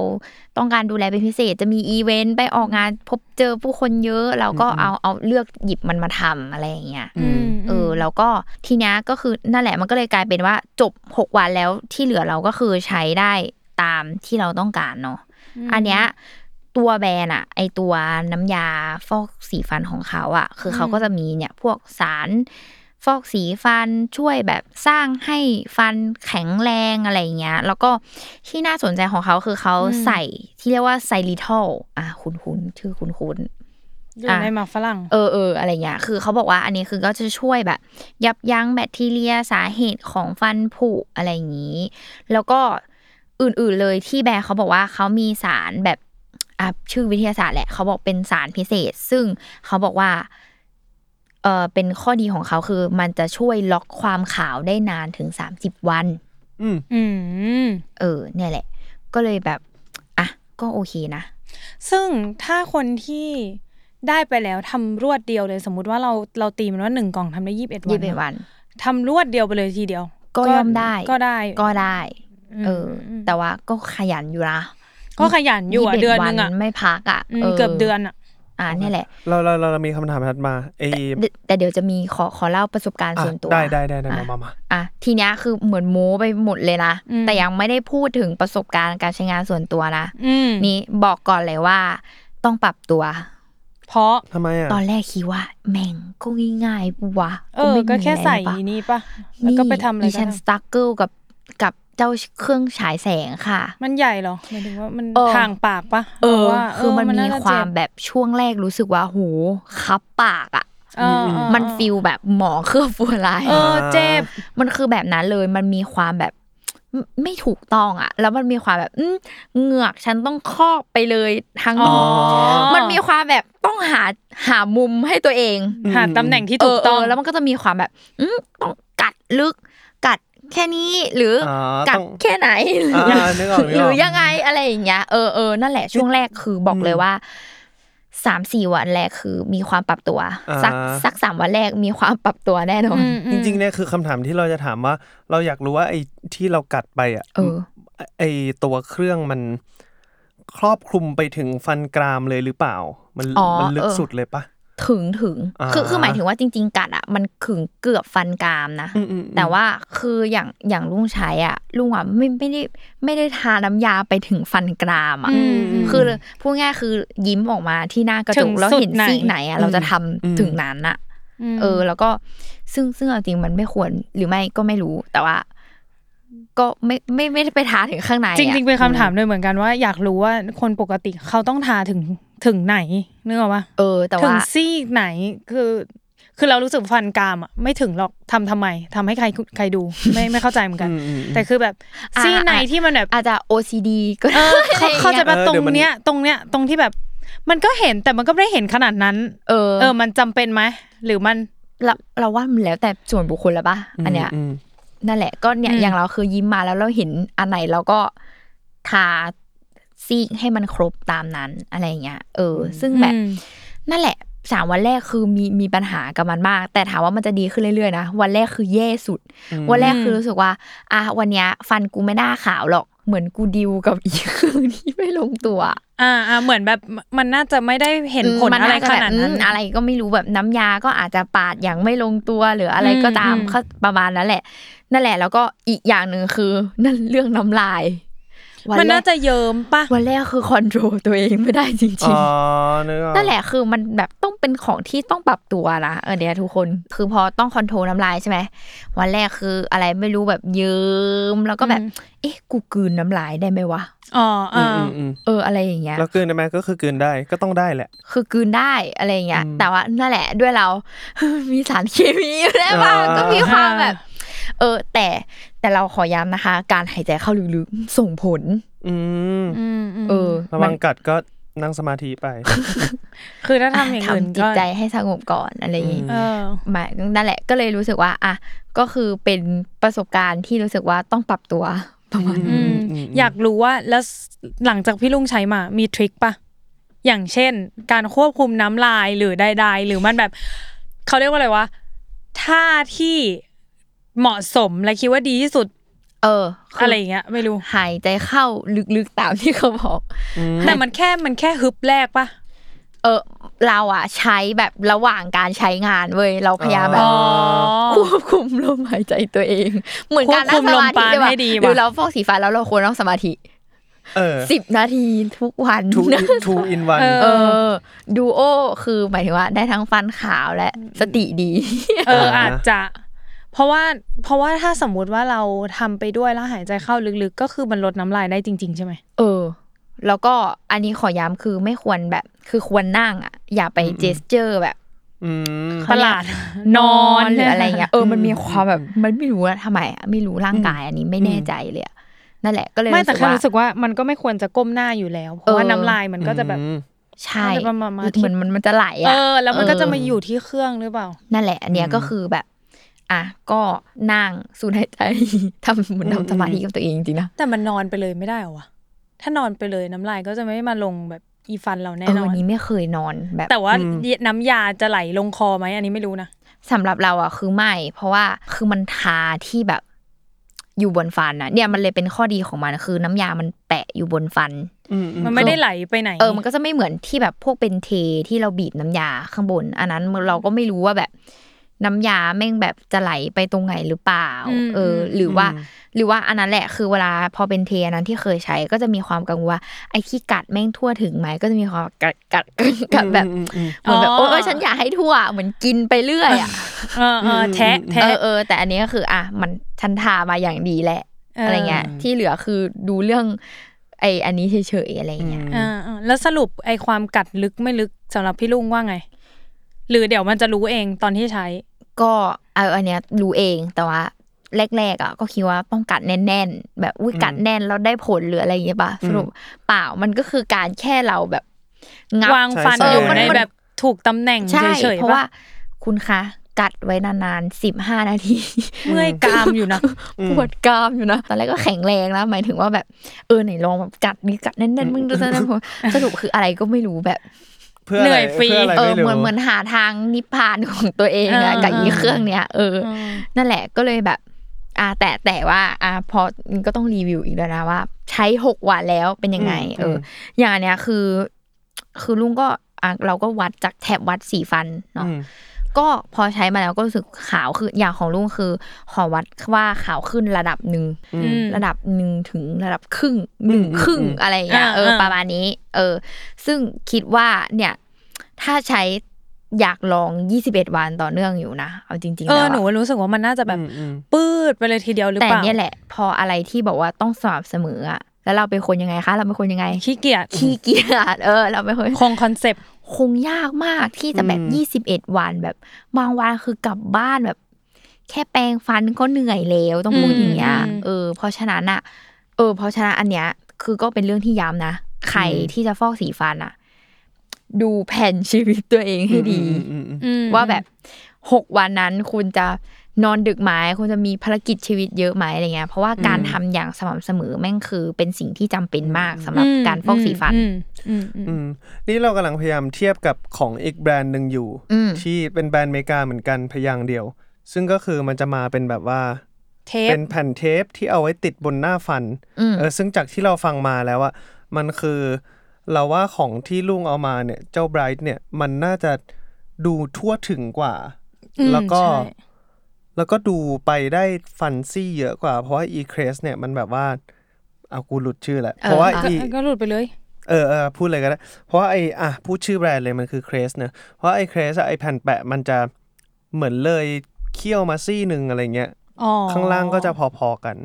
ต้องการดูแลเป็นพิเศษ จะมีอีเวนต์ไปออกงานพบเจอผู้คนเยอะ เราก็เอาเอาเลือกหยิบมันมาทำอะไรอย่างเงี้ยอืมเออแล้วก็ทีเนี้ยก็คือนั่นแหละมันก็เลยกลายเป็นว่าจบหกวันแล้วที่เหลือเราก็คือใช้ได้ตามที่เราต้องการเนาะอันเนี้ย ตัวแบรนด์อะไอตัวน้ำยาฟอกสีฟันของเขาอะคือเขาก็จะมีเนี่ยพวกสารฟอกสีฟันช่วยแบบสร้างให้ฟันแข็งแรงอะไรอย่างเงี้ย แล้วก็ที่น่าสนใจของเขาคือเขาใส่ที่เรียกว่าไซริทอลอะคุณคุณชื่อคุณคุณอยู่ในหมากฝรั่ง เออเอออะไรเงี้ย คือเขาบอกว่าอันนี้คือก็จะช่วยแบบ ยับยั้งแบคทีเรียสาเหตุของฟันผุอะไรอย่างนี้ แล้วก็อื่นๆเลยที่แบรนด์เขาบอกว่าเขามีสารแบบ อะชื่อวิทยาศาสตร์แหละเขาบอกเป็นสารพิเศษ ซึ่งเขาบอกว่าเออเป็นข้อดีของเขาคือมันจะช่วยล็อกความขาวได้นานถึงสามสิบวัน อืมอืมเออ เนี่ยแหละ ก็เลยแบบ อะ ก็โอเคนะ ซึ่งถ้าคนที่ได้ไปแล้วทำรวดเดียวเลย สมมุติว่าเราเราตีมันว่าหนึ่งกล่องทำได้ยี่สิบเอ็ดวันยี่สิบเอ็ดวันทำรวดเดียวไปเลยทีเดียว ก็ย่อมได้ ก็ได้ ก็ได้ เอออมแต่ว่าก็ขยันอยู่นะ ก็ขยันอยู่อะ21เดือนหนึงอะวัไม่พักอะอืมเกือบเดือนอะอ่าเนี่ยแหละ เราเราเราเรามีคำถามถัดมาไอเดแต่เดี๋ยวจะมีขอขอเล่าประสบการณ์อะส่วนตัว ได้ได้ได้ได้มาอะมามาอะทีเนี้ยคือเหมือนโม้ไปหมดเลยนะอืมแต่ยังไม่ได้พูดถึงประสบการณ์การใช้งานส่วนตัวนะอืมนี่บอกก่อนเลยว่า ต้องปรับตัว เพราะทำไมอะตอนแรกคิดว่า แม่งก็ง่ายๆปะวะเออไม่ก็มีแค่อะไรใส่ปะนี่ปะแล้วก็ไปทำอะไรดิก็ฉันทสตั๊กเกิลกับกับ เจ้าเครื่องฉายแสงค่ะำมันใหญ่เหรอหมายถึงว่ามันเออทางปากปะเออว่าคือมันมีน่จะความเจ็บแบบช่วงแรกรู้สึกว่าโหคับปากอะเออเออมันฟิลแบบหมอเครือบฟัวลายเออเจ็บมันคือแบบนั้นเลยมันมีความแบบไม่ไม่ถูกต้องอะ แล้วมันมีความแบบอืมเหงือกฉันต้องครอบไปเลยทั้งอ๋อมันมีความแบบต้องหาหามุมให้ตัวเอง หาตำแหน่งที่ถูกต้องเแล้วมันก็จะมีความแบบอืมต้องกัดลึกกัด แค่นี้หรือออกัดต้องแค่ไหนอ่านึกออกนึกออกหรือยังไงอะไรอย่างเงี้ยเออเออนั่นแหละช่วงแรกคือบอกเลยว่าสามสี่วันแรกคือมีความปรับตัว สักอ่าสักสามวันแรกมีความปรับตัวแน่นอนอืมอืจมริงๆเนี่ยคือคำถามที่เราจะถามว่า เราอยากรู้ว่าไอ้ที่เรากัดไปอะเออไอ้ตัวเครื่องมันครอบคลุมไปถึงฟันกรามเลยหรือเปล่า มันอ๋อมันลึกเออสุดเลยปะ ถึงถึงอ่าคือคือหมายถึงว่าจริง ๆ กัดอะมันขึงเกือบฟันกรามนะอืมอืมอืมแต่ว่าคืออย่างอย่างลุงใช้อะลุงอะไม่ไม่ได้ไม่ได้ทาน้ำยาไปถึงฟันกรามอะอืมคือพูดง่ายๆคือยิ้มออกมาที่หน้ากระจถึกงแล้วสุดเห็นไหนซีกไหนอะเราจะทำอืมถึงนั้นอะมเออ แล้วก็ซึ่งซึ่งเอาจริงมันไม่ควรหรือไม่ก็ไม่รู้แต่ว่า ก็ไม่ไม่ไม่ได้ไปทาถึงข้างในอะจริงๆเป็นคำถามด้วยเหมือนกันว่าอยากรู้ว่าคนปกติเขาต้องทาถึงถึงไหนนึกออกปะเออ แต่ถึว่างซี่ไหนคือ คือเรารู้สึกฟันกรามอะไม่ถึงหรอกทำทำไมทำให้ใครใครดูไม่ไม่เข้าใจเหมือนกันอืมอืมอืมแต่คือแบบอ่าซี่ไหนอ่าที่มันแบบอาจจะ OCD ก็เออได้เขาเขาใจะแบบเออตรเดี๋ยวมันงเนี้ยตรงเนี้ยตรงที่แบบ มันก็เห็นแต่มันก็ไม่ได้เห็นขนาดนั้น เออ เออ มันจำเป็นไหมหรือมันเราเราว่ามันแล้วแต่ส่วนบุคคลแล้วปะอันเนี้ยม นั่นแหละ ก็เนี่ยอืมอย่างเราคือยิ้มมาแล้วเราเห็นอันไหนเราก็ทาซีกให้มันครบตามนั้นอะไรเงี้ยเออ ซึ่งแบบอืมนั่นแหละสามวันแรกคือมีมีปัญหากับมันมาก แต่ถามว่ามันจะดีขึ้นเรื่อยๆนะวันแรกคือแย่สุด วันแรกคือรู้สึกว่า อะวันเนี้ย ฟันกูไม่น่าขาวหรอก เหมือนกูดิวกับอีกคืนที่ไม่ลงตัว อ่าอ่าเหมือนแบบมันน่าจะไม่ได้เห็นผลมัอะไรจจขแบบนาดนั้นอืมอะไรก็ไม่รู้แบบน้ำยาก็อาจจะปาดอย่างไม่ลงตัวหรืออะไรก็ตามอืมก็ประมาณนั้นแหละ นั่นแหละ แล้วก็อีกอย่างหนึ่งคือ นั่นเรื่องน้ำลายวัมันแรน่ากจะเยิ้มปะวันแรกคือคอนโทรลตัวเองไม่ได้จริอ๋งอๆนึกออกนั่นแหละคือมันแบบต้องเป็นของที่ต้องปรับตัวนะเออเดี๋ยวทุกคนคือพอต้องคอนโทรลน้ำลายใช่ไหมวันแรกคืออะไรไม่รู้แบบเยิ้มแล้วก็แบบ เอ๊ะกูกลืนน้ำลายได้ไหมวะอ๋ออือ่ามอืมอืมเอออะไรอย่างเงี้ยแล้วกลืนได้ไหมก็คือกลืนได้ก็ต้องได้แหละ คือกลืนได้อะไรอย่างเงี้ยอืมแต่ว่านั่นแหละด้วยเรา มีสารเคมีอยู่แล้วบ้างอ่าก็มีความแบบ เออ แต่แต่เราขอย้ำนะคะ การหายใจเข้าลึกๆส่งผล อืมอืมอืมเออระวังกัดก็นั่งสมาธิไป คือถ้าทำอย่างอื่นทำจิก็ตใจให้สงบก่อนอะไรอย่างงี้อืเออหมายนั่นแหละก็เลยรู้สึกว่า อะ ก็คือเป็นประสบการณ์ที่รู้สึกว่าต้องปรับตัวประมาณอืมอืมอยากรู้ว่าแล้วหลังจากพี่ลุงใช้มามีทริคปะอย่างเช่น การควบคุมน้ำลายหรือใดๆหรือมันแบบเขาเรียกว่าอะไรวะท่าที่ เหมาะสมและคิดว่าดีที่สุด เออคือะไรอย่างเงี้ย ไม่รู้ หายใจเข้าลึกๆตามที่เขาบอก แต่มันแค่มันแค่ฮึบแรกปะเออเราอะใช้แบบระหว่างการใช้งานเว้ยเราพยายามแบบอ๋อควบคุมลมหายใจตัวเอง เหมือนการนั่งสมาธิควบคุมลมปราณได้ปะให้ดีหรือว่ะเราฟอกสีฟ้าแล้วเราควรนั่งสมาธิเออสิบนาทีทุกวัน two in two in one เออดูโอคือหมายถึงว่าได้ทั้งฟันขาวและสติดี เอออ่าอาจจะ เพราะว่าเพราะว่าถ้าสมมุติว่าเราทำไปด้วยแล้วหายใจเข้าลึกๆ ก็คือมันลดน้ำลายได้จริง ๆ ใช่ไหมเออ แล้วก็อันนี้ขอย้ำคือไม่ควรแบบ คือควรนั่งอะ อย่าไปเจสเจอร์แบบอืมประหลาดนอนหรืออะไรเงี้ยเอออืมมันมีความแบบมันไม่รู้ว่าทำไมอะไม่รู้ร่างกายอันนี้ไม่แน่ใจเลยอะนั่นแหละก็เลยไม่แต่รู้สึกแค่ว่ารู้สึกว่ามันก็ไม่ควรจะก้มหน้าอยู่แล้ว เพราะว่าเออน้ำลายมันก็จะแบบอืมใช่มันจะประมาณที่เหมือนมันมันจะไหลเออะอแล้วมันก็จะมาเอยู่ที่เครื่องหรือเปล่า นั่นแหละ อันเนี้ยอืมก็คือแบบ อะก็นั่งสูดหายใจทำเหมือนอืมทำสมาธิกับตัวเองจริงๆนะแต่มันนอนไปเลยไม่ได้เหรอวะถ้านอนไปเลยน้ำลายก็จะไม่มาลงแบบอีฟันเราแน่เออนอวันนนี้ไม่เคยนอนแบบ แต่ว่าอืมน้ำยาจะไหลลงคอไหมอันนี้ไม่รู้นะสำหรับเราอะคือไม่ เพราะว่าคือมันทาที่แบบอยู่บนฟันนะเนี่ยมันเลยเป็นข้อดีของมันคือน้ำยามันแปะอยู่บนฟันอืมอืมมันไม่ได้ไหลไปไหน เออ มันก็จะไม่เหมือนที่แบบพวกเป็นเทที่เราบีบน้ำยาข้างบน อันนั้นเราก็ไม่รู้ว่าแบบ น้ำยาแม่งแบบจะไหลไปตรงไหนหรือเปล่าอืมเอออืมหรือว่า หรือว่าอันนั้นแหละคือเวลาพอเป็นเทอันนั้นที่เคยใช้ก็จะมีความกังวลว่าไอ้ที่กัดแม่งทั่วถึงไหมก็จะมีความกัดกัดกัดแบบอืมอืมเหมือนแบบอ๋อโอ้ยฉันอยากให้ทั่วเหมือนกินไปเรื่อยอะเออเออแทะเอแทะอเออแต่อันนี้ก็คือ อะมันฉันทามาอย่างดีแหละอะไรเงี้ยที่เหลือคือดูเรื่องไออันนี้เฉยๆอะไรเงี้ยอ่าอ่าแล้วสรุปไอความกัดลึกไม่ลึกสำหรับพี่ลุงว่าไง หรือเดี๋ยวมันจะรู้เองตอนที่ใช้ ก็เอาอันเนี้ยรู้เองแต่ว่าแรกๆอะก็คิดว่าต้องกัดแน่นๆแบบอุ้ยกัดแน่นแล้วได้ผลหรืออะไรอย่างเงี้ยป่ะสรุปเปล่ามันก็คือการแค่เราแบบงับวางฟันใช่อยู่ใช่ในแบบถูกตำแหน่งใช่เฉยเพๆราะว่าว่าคุณคะกัดไว้นานๆสิบห้านาทีเมื่อยกรามอยู่นะปวดกรามอยู่นะตอนแรกก็แข็งแรงนะหมายถึงว่าแบบเออไหนลองแบบกัดดิกัดแน่นๆมึงดูซะนะสรุปคืออะไรก็ไม่รู้แบบ เพื่อเหนื่อะไรอยฟรีเพื่ออะไรเออไม่เหมือนรู้เหมือนหาทางนิพพานของตัวเองอะเออกับอีเครื่องเนี้ยเออออืมนั่นแหละก็เลยแบบ อะแต่แต่ว่าอะพอก็ต้องรีวิวอีกแล้วนะว่า ใช้หกวันแล้วเป็นยังไง เออ อย่างอันเนี้ยคือ คือลุงก็อะเราก็วัดจากแถบวัดสีฟันเนาะอืม ก็พอใช้มาแล้วก็รู้สึกขาวคืออย่างของลุงคือ ขอวัดว่าขาวขึ้นระดับหนึ่งอืมระดับหนึ่งถึงระดับครึ่งหนึ่งอืมครึ่งอืมอะไรอย่างเงี้ยอ่าเอออ่าประมาณนี้ เออ ซึ่งคิดว่าเนี่ยถ้าใช้อยากลอง 21 วันต่อเนื่องอยู่นะ เอาจริงๆ เอแล้วออะหนูรู้สึกว่ามันน่าจะแบบอืมอืมปื้ดไปเลยทีเดียวหรือแต่เปล่าเนี่ยแหละ พออะไรที่บอกว่าต้องสม่ำเสมออะ แล้วเราเป็นคนยังไงคะ เราเป็นคนยังไง ขี้เกียจ ขี้เกียจ เออ เราเป็นคนคงคอนเซปต์คงยากมากที่จะแบบอืมยี่สิบเอ็ดวันแบบ บางวันคือกลับบ้านแบบ แค่แปรงฟันก็เหนื่อยแล้วต้องพูดอย่างเงี้ยอืมเออ เพราะฉะนั้นอะเออ เพราะฉะนั้นอันเนี้ย คือก็เป็นเรื่องที่ย้ำนะ ใครที่จะฟอกสีฟันอะดูแผนชีวิตตัวเองให้ดีอืมอืมอืมว่าแบบหกวันนั้นคุณจะ นอนดึกไหมคุณจะมีภารกิจชีวิตเยอะไหมอะไรเงี้ยเพราะว่าการทำอย่างสม่ำเสมอแม่งคือเป็นสิ่งที่จำเป็นมากสำหรับการฟอกสีฟันอืมอืมอืมอืมนี่เรากำลังพยายามเทียบกับของอีกแบรนด์หนึ่งอยู่อืมที่เป็นแบรนด์อเมริกาเหมือนกันพยางค์เดียว ซึ่งก็คือมันจะมาเป็นแบบว่าเทปเป็นแผ่นเทปที่เอาไว้ติดบนหน้าฟันอืมเออซึ่งจากที่เราฟังมาแล้วอะมันคือเราว่าของที่ลุงเอามาเนี่ย เจ้าไบรท์เนี่ยมันน่าจะดูทั่วถึงกว่าอืมแล้วก็ใช่ แล้วก็ดูไปได้ฟันซี่เยอะกว่า เพราะว่า e c r e s เนี่ยมันแบบว่าเอากูหลุดชื่อแหละเออเพราะว่าอะ e ก็ก็หลุดไปเลย เออเออพูดเลยก็ได้ เพราะว่าไออะพูดชื่อแบรนด์เลยมันคือเครสเนอะเพราะไอเครสไอแผ่นแปะมันจะเหมือนเลยเคี่ยวมาซี่หนึ่งอะไรเงี้ยอ๋อข้างล่างก็จะพอๆกัน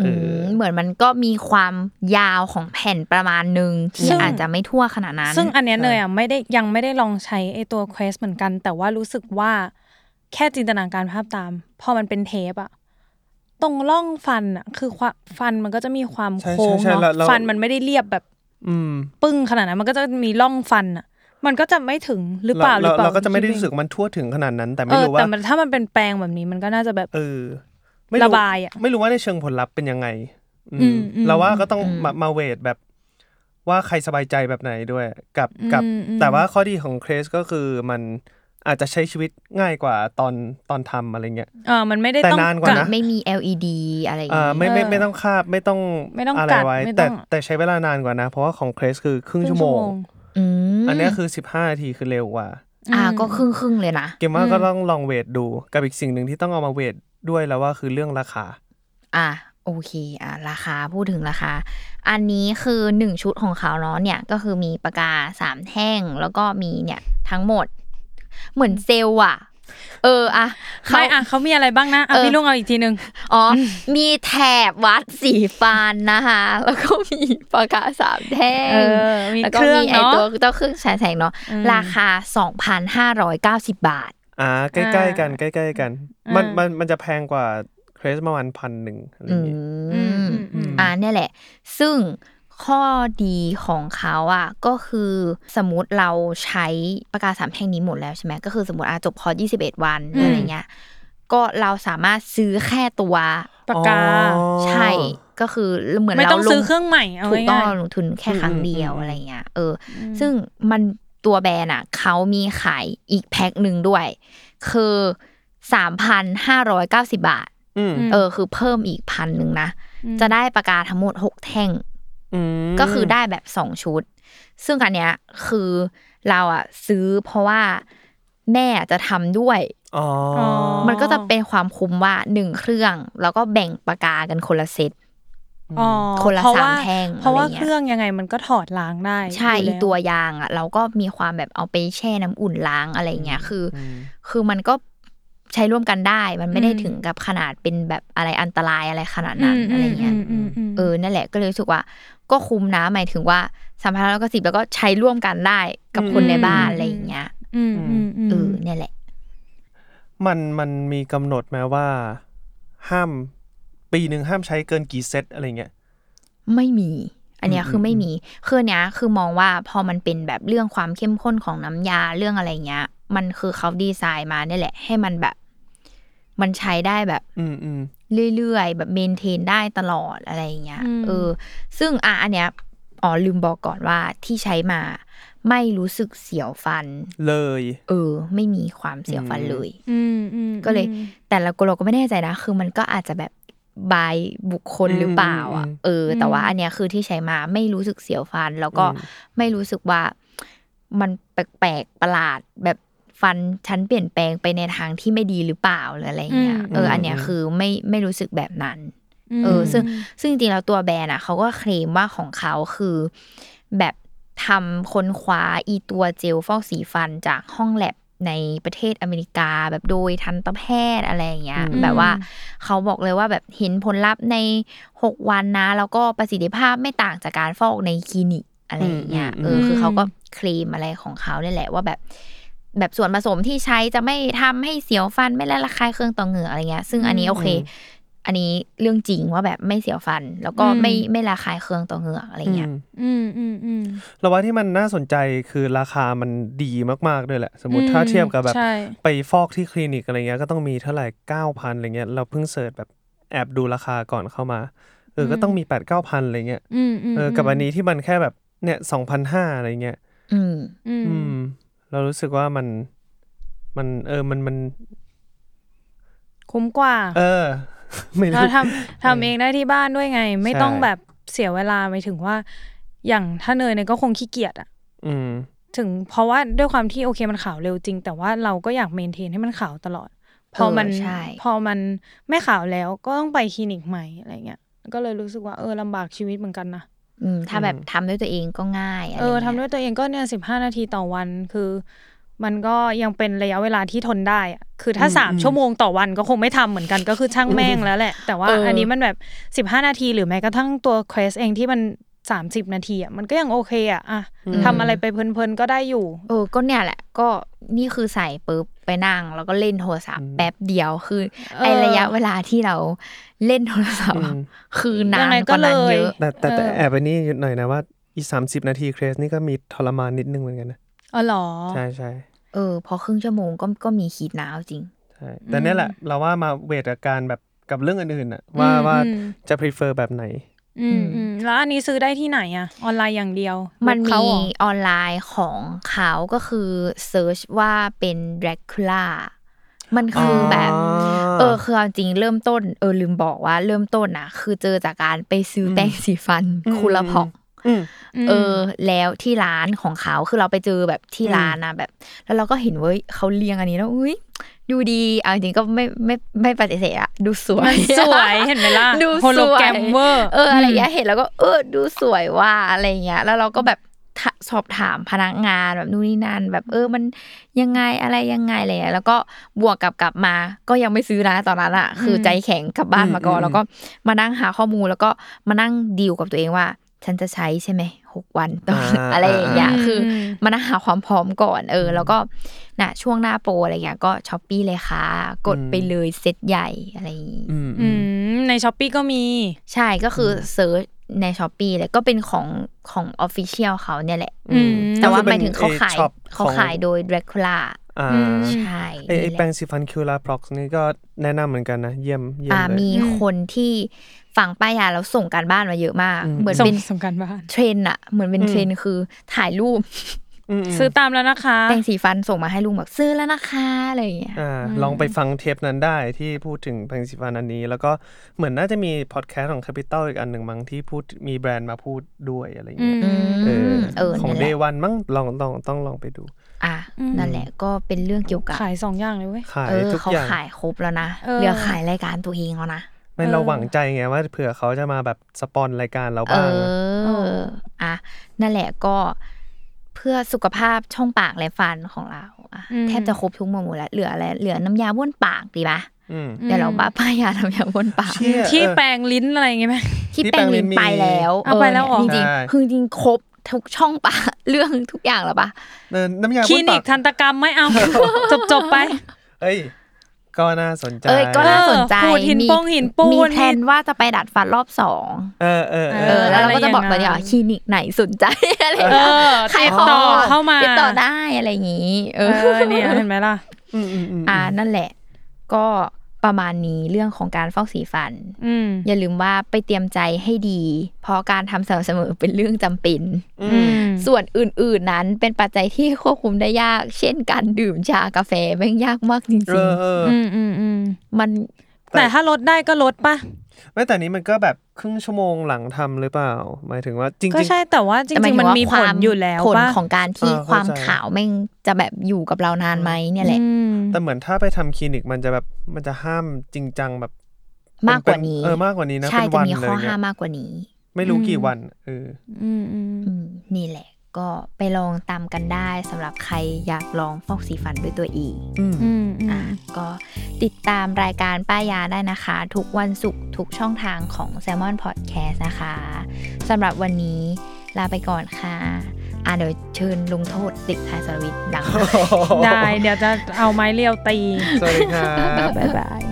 อืมเหมือนมันก็มีความยาวของแผ่นประมาณหนึ่งที่อาจจะไม่ทั่วขนาดนั้น ซึ่งอันเนี้ยเนยอะไม่ได้ยังไม่ได้ลองใช้ไอตัว Quest เหมือนกัน แต่ว่ารู้สึกว่า แค่จินตนาการภาพตาม พอมันเป็นเทปอะตรงร่องฟันอะคือความฟันมันก็จะมีความใช่โค้งใช่ใช่เนาะแล้วแล้วฟันมันไม่ได้เรียบแบบ อืมปึ้งขนาดนั้นมันก็จะมีร่องฟันอะมันก็จะไม่ถึงหรือเปล่าหรือเปล่าเราก็จะไม่ได้รู้สึกมันทั่วถึงขนาดนั้น แต่เอไม่อรู้ว่าแต่มันถ้ามันเป็นแปลงแบบนี้มันก็น่าจะแบบ เออไม่ระบายอะไม่รู้ว่าในเชิงผลลัพธ์เป็นยังไงอือืมมอืมเราว่าก็ต้องมามาเวทแบบว่าใครสบายใจแบบไหนด้วย กับกับอืมอืมแต่ว่าข้อดีของเครสก็คือมัน อาจจะใช้ชีวิตง่ายกว่าตอนตอนทำอะไรเงี้ยเออมันไม่ได้แต่ต้องนานกว่านะไม่มี LED อะไรอย่างอ่างี้ไม่ไม่เออไม่ต้องคาบไม่ต้องไม่ต้องอะไรกัดไว้ไม่ต้แต่องแต่ใช้เวลานานกว่านะ เพราะว่าของเครสคือครึ่งชั่วโมงอืมอันเนี้ยคือ15นาทีคือเร็วกว่า อ่าก็ครึ่งครึ่งๆเลยนะเกมว่าก็ต้องลองเวทดูกับอีกสิ่งหนึ่งที่ต้องเอามาเวทด้วยแล้วว่าคือเรื่องราคา อะโอเค อะ ราคา พูดถึงราคา อันนี้คือหนึ่งชุดของเขาเนาะเนี่ย ก็คือมีปากกาสามแท่ง แล้วก็มีเนี่ย ทั้งหมด เหมือนเซลล์อะ เอออะเขาไม่อะเขามีอะไรบ้างนะอะเออพี่ลุงเอาอีกทีนึงอ๋อ มีแถบวัดสีฟันนะคะแล้วก็มีปากกาสามแท่งเออมีแล้วก็เครื่องมีไอเนาะตัวตัวเครื่องฉายแสงเนาะอืมราคาสองพันห้าร้อยเก้าสิบบาทอ่าใกล้ๆกันใกล้ๆกันอ่ามัมันมันมันจะแพงกว่าเครสประมาณพันหนึ่งอะไรออืย่างงี้อืมมอืมอืมอ่าเนี่ยแหละ ซึ่ง ข้อดีของเขาอะก็คือสมมติเราใช้ประกาศสามแท่งนี้หมดแล้วใช่ไหมก็คือสมมติอาจบคอร์ส21วันอืมอะไรเงี้ยก็เราสามารถซื้อแค่ตัวปากกาอ๋อใช่ก็คือเหมือนไม่เราต้องลซื้อเครื่องใหม่เอาถูกต้องง่ายลงทุนแค่ครั้งเดียวอืมอืมอะไรเงี้ยเอออ ซึ่งมันตัวแบรนด์อะเขามีขายอีกแพ็คหนึ่งด้วย คือสามพันห้าร้อยเก้าสิบาทอืมเออ คือเพิ่มอีกพันหนึ่งนะ จะได้ปากกาทั้งหมดหกแท่งม ก็คือได้แบบสองชุด ซึ่งอันเนี้ยคือเราอะซื้อเพราะว่าแม่จะทำด้วยอ๋ออ๋อมันก็จะเป็นความคุ้มว่าหนึ่งเครื่อง แล้วก็แบ่งปากกากันคนละเซตๆอ๋อคนละเพราะว่าสามแท่งเพราะว่าอะไรเงี้ยเครื่องยังไงมันก็ถอดล้างได้ ใช่ยู่อีแล้ตัวยางอะ เราก็มีความแบบเอาไปแช่น้ำอุ่นล้างอะไรเงี้ยคืออมคือมันก็ใช้ร่วมกันได้ มันไม่ได้อืมถึงกับขนาดเป็นแบบอะไรอันตรายอะไรขนาดนั้นอะไรเงี้ยมอืมอืมเออนั่นแหละก็เลยรู้สึกว่า ก็คุ้มนะหมายถึงว่าสามพันแล้วก็สิบแล้วก็ใช้ร่วมกันได้กับคนในบ้านอะไรอย่างเงี้ยอืมอืมอืมเออเนี่ยแหละ มันมันมีกำหนดไหมว่า ห้ามปีหนึ่งห้ามใช้เกินกี่เซตอะไรเงี้ยไม่มี อันเนี้ยอืมคือไม่มีคืออนเนี้ยคือมองว่าพอมันเป็นแบบเรื่องความเข้มข้นของน้ำยาเรื่องอะไรเงี้ย มันคือเขาดีไซน์มาเนี่ยแหละ ให้มันแบบ มันใช้ได้แบบ อืมอืม เรื่อยๆ แบบเมนเทนได้ตลอดอะไรอย่างเงี้ยอืมเออ ซึ่งอะอันเนี้ยอ๋อลืมบอกก่อนว่าที่ใช้มาไม่รู้สึกเสียวฟันเลย เออ ไม่มีความเสียวฟันเลยอืมอืมก็เลย แต่ละเราก็ไม่แน่ใจนะ คือมันก็อาจจะแบบบายบุคคลหรือเปล่า อะ เออ แต่ว่าอันเนี้ยคือที่ใช้มาไม่รู้สึกเสียวฟัน แล้วก็ไม่รู้สึกว่ามันแปลกๆประหลาดแบบ ฟันฉันเปลี่ยนแปลงไปในทางที่ไม่ดีหรือเปล่าหรืออะไรเงี้ยเอออันเนี้ยคือไม่ไม่รู้สึกแบบนั้นเออซึ่งซึ่งจริงๆแล้วตัวแบรนด์อะเขาก็เคลมว่าของเขาคือแบบทำค้นคว้าอีตัวเจลฟอกสีฟันจากห้องแลบในประเทศอเมริกาแบบโดยทันตแพทย์อะไรอย่างเงี้ยแบบว่าเขาบอกเลยว่าแบบเห็นผลลัพธ์ใน 6 วันนะ แล้วก็ประสิทธิภาพไม่ต่างจากการฟอกในคลินิกอะไรอย่างเงี้ยเออคือเขาก็เคลมอะไรของเขาเนี่ยแหละว่าแบบ แบบส่วนผสมที่ใช้จะไม่ทำให้เสียวฟันไม่ละระคายเคืองต่อเหงือกอะไรเงี้ย ซึ่งอันนี้โอเค อันนี้เรื่องจริงว่าแบบไม่เสียวฟัน แล้วก็ไม่ไม่ระคายเคืองต่อเหงือกอะไรเงี้ยอืมอืมอืมเราว่าที่มันน่าสนใจคือราคามันดีมากๆด้วยแหละ สมมติถ้าเทียบกับแบบใช่ไปฟอกที่คลินิกอะไรเงี้ยก็ต้องมีเท่าไหร่เก้าพันอะไรเงี้ยเราเพิ่ง search แบบแอบดูราคาก่อนเข้ามาเออก็ต้องมีแปดเก้าพันอะไรเงี้ยอืมอืมเออกับอันนี้ที่มันแค่แบบเนี่ยสองพันห้าอะไรเงี้ยอืมอืมอืม เรารู้สึกว่ามันมันเออมันมันคุ้มกว่า เออ ไม่รู้เราทำทำเองได้ที่บ้านด้วยไง ไม่ใช่ต้องแบบเสียเวลาไปถึงว่า อย่างถ้าเนยเนี่ยก็คงขี้เกียจอะอืม ถึงเพราะว่าด้วยความที่โอเคมันขาวเร็วจริง แต่ว่าเราก็อยากเมนเทนให้มันขาวตลอด พอมันเออใช่พอมันไม่ขาวแล้วก็ต้องไปคลินิกใหม่อะไรเงี้ยก็เลยรู้สึกว่าเออลำบากชีวิตเหมือนกันนะ อืมถ้าแบบทำด้วยตัวเองก็ง่ายอะไรเอองี้ทำด้วยตัวเองก็เนี่ยสิบห้านาทีต่อวันคือ มันก็ยังเป็นระยะเวลาที่ทนได้อะคือถ้าสามชั่วโมงต่อวันก็คงไม่ทำเหมือนกันก็คือช่างแม่งแล้วแหละ แต่ว่าอันนี้มันแบบสิบห้านาทีหรือแม้กระทั่งตัวเควสเองที่มัน สามสิบนาทีอะมันก็ยังโอเคอะอะทำอะไรไปเพลินๆก็ได้อยู่เออก็เนี่ยแหละ ก็นี่คือใส่ปุ๊บไปนั่ง แล้วก็เล่นโทรศัพท์แป๊บเดียวคือไอเออระยะเวลาที่เราเล่นโทรศัพท์อะอืมคือนานยังไงกก็ว่านั้นเลยเยอะแต่แต่แต่เออแอบไปนี่หน่อยนะว่าอีสามสิบนาทีเครสนี่ก็มีทรมานนิดนึงเหมือนกันนะอ๋อเหรอใช่ใช่เออพอครึ่งชั่วโมงก็ก็มีขีดหนาวจริงใช่แต่เนี่ยแหละ เราว่ามาเวทกับการแบบกับเรื่องอื่นๆอะว่าอืมว่าอืมจะ prefer แบบไหน อืมอืมแล้วอันนี้ซื้อได้ที่ไหนอะออนไลน์อย่างเดียว มันเว็บเขามีเหรอออนไลน์ของเขาก็คือsearch ว่าเป็น Dracula มันคือออแบบ เออคือเอาจริงเริ่มต้น เออลืมบอกว่าเริ่มต้นนะคือเจอจากการไปซื้แปรงสีฟัน Curaprox อืมเออ แล้วที่ร้านของเขาคือเราไปเจอแบบที่ร้านนะแบบ แล้วเราก็เห็นเว้ยเขาเรียงอันนี้แล้วอุ้ย ดูดีเอาจริงๆก็ไม่ไม่ไม่ปฏิเสธอะดูสวยมันสวยเห็นไหมล่ะดูโฮโลสวยแกรมเวอร์เอออะไรอย่างเงี้ยเห็นแล้วก็เออดูสวยว่าอะไรเงี้ยแล้วเราก็แบบถาสอบถามพนักงานแบบนู่นนี่นั่นแบบเออมันยังไงอะไรยังไงอะไรเงี้ยแล้วก็บวกกับกลับมาก็ยังไม่ซื้อนะตอนนั้นอะคือใจแข็งกลับบ้านมาก่อนอืมแล้วก็มานั่งหาข้อมูลแล้วก็มานั่งดีลกับตัวเองว่า ฉันจะใช้ใช่ไหมหกวันต่ออาอะไรอย่างเงี้ยอืมคืออมมานั่งหาความพร้อมก่อนเออ แล้วก็น่ะช่วงหน้าโปรอะไรเงี้ยก็ Shopee เลยค่ะ กดไปเลยเซ็ตใหญ่อะไรอย่างงี้อืมอืมใน Shopee ก็มี ใช่ก็คือ search ใน Shopee เลยก็เป็นของของ official เขาเนี่ยแหละอืมแต่ว่าก็คือหมายถึงเขาเป็นขาย shop เขาของขายโดย Dracula อ่าอืมใช่ไอไอนี่แหละแปรงสีฟัน Curaprox นี่ก็แนะนำเหมือนกันนะ เยี่ยมเยี่ยมอ่าเลยมีคนที่ ฝังป้ายยาแล้วส่งการบ้านมาเยอะมากอืมเหมือนส่งเป็นส่งการบ้านเทรนด์อะเหมือนเป็นเทรนด์คือถ่ายรูปอืมซื้อตามแล้วนะคะแปรงสีฟันส่งมาให้ลุงแบบซื้อแล้วนะคะอะไรอย่างเงี้ยอ่าลองไปฟังเทปนั้นได้ที่พูดถึงแปรงสีฟันอันนี้ แล้วก็เหมือนน่าจะมีพอดแคสต์ของ Capital อีกอันหนึ่งมั้งที่พูดมีแบรนด์มาพูดด้วยอะไรอย่างเงี้ยอืมเออเออของนั่นแห Day ละ One มั้งลองต้องต้องลองไปดูอะนั่นแหละก็เป็นเรื่องเกี่ยวกับขายสองอย่างเลยเว้ยขายเออทุกเขาอย่างขายครบแล้วนะเออเหลือขายรายการตัวเองแล้วนะ ไม่เราหวังใจไงว่าเผื่อเขาจะมาแบบสปอนรายการเราเอบ้างออะนั่นแหละก็เพื่อสุขภาพช่องปากและฟันของเราอะอืมแทบจะครบทุกหมวดแล้วเหลืออะไรเหลือน้ำยาบ้วนปากดีปะอืมเดี๋ยวเราบ้าป้ายยาน้ำยาบ้วนปากเชี่ยที่เออแปรงลิ้นอะไรอย่างเงี้ยไหมที่ที่แปรงลิ้นแปรงลิ้นมีไปแล้วเอาไปแล้วเหรอจริงใช่ๆคือจริงๆครบทุกช่องปากเรื่องทุกอย่างแล้วปะเออน้ำยาคลิบ้วนนิปากกทันตกรรมไม่เอาจบจบๆไป เอ้ย ก็น่าสนใจ เอ้ยก็น่าสนใจเออขูดหินมีโป้งหินปูนมีแพลนว่าจะไปดัดฟันรอบสองเออเออเอเอออแล้วเราก็จะบอกอะไรตอนอย่างนี้นั้นว่าคลินิกไหนสนใจอะไรเออขายติดของต่อเข้ามาติดต่อได้อะไรอย่างนี้ เอเอออเนี่ยเห็นไหมล่ะอืมอืมอืมอ่านั่นแหละ ก็ ประมาณนี้เรื่องของการฟอกสีฟันอืมอย่าลืมว่าไปเตรียมใจให้ดี เพราะการทำสม่ำเสมอเป็นเรื่องจำเป็นอืมส่วนอื่นๆนั้นเป็นปัจจัยที่ควบคุมได้ยาก เช่นการดื่มชากาแฟแม่งยากมากจเอริงอเอออืมอืมอืมๆมันแต่ถ้าลดได้ก็ลดปะ ไม่แต่นี้มันก็แบบครึ่งชั่วโมงหลังทำหรือเปล่า หมายถึงว่าจริงก็ๆใช่แต่ว่าจแต่หายริงถึๆมันว่ามีผลอยู่แล้วผลปะของการที่เออความเข้าใจขาวแม่งจะแบบอยู่กับเรานานไหมเนี่ยแหละอืมแต่เหมือนถ้าไปทำคลินิกมันจะแบบมันจะห้ามจริงจังแบบ มากกว่านี้เออมากกว่านี้นะใช่เป็นจะวันมีเลข้อยห้าเนี่ยมากกว่านี้ ไม่รู้กี่วันเอออืมอืมอืมนี่แหละ ก็ไปลองตามกันได้สำหรับใครอยากลองฟอกสีฟันด้วยตัวเองอืมอืมอือะมก็ติดตามรายการป้ายยาได้นะคะ ทุกวันศุกร์ทุกช่องทางของ Salmon Podcast นะคะสำหรับวันนี้ลาไปก่อนค่ะอะเดี๋ยวเชิญลงโทษเด็กชายสรวิทย์หลังได้ เดี๋ยวจะเอาไม้เรียวตี สวัสดีครับ บ๊ายบาย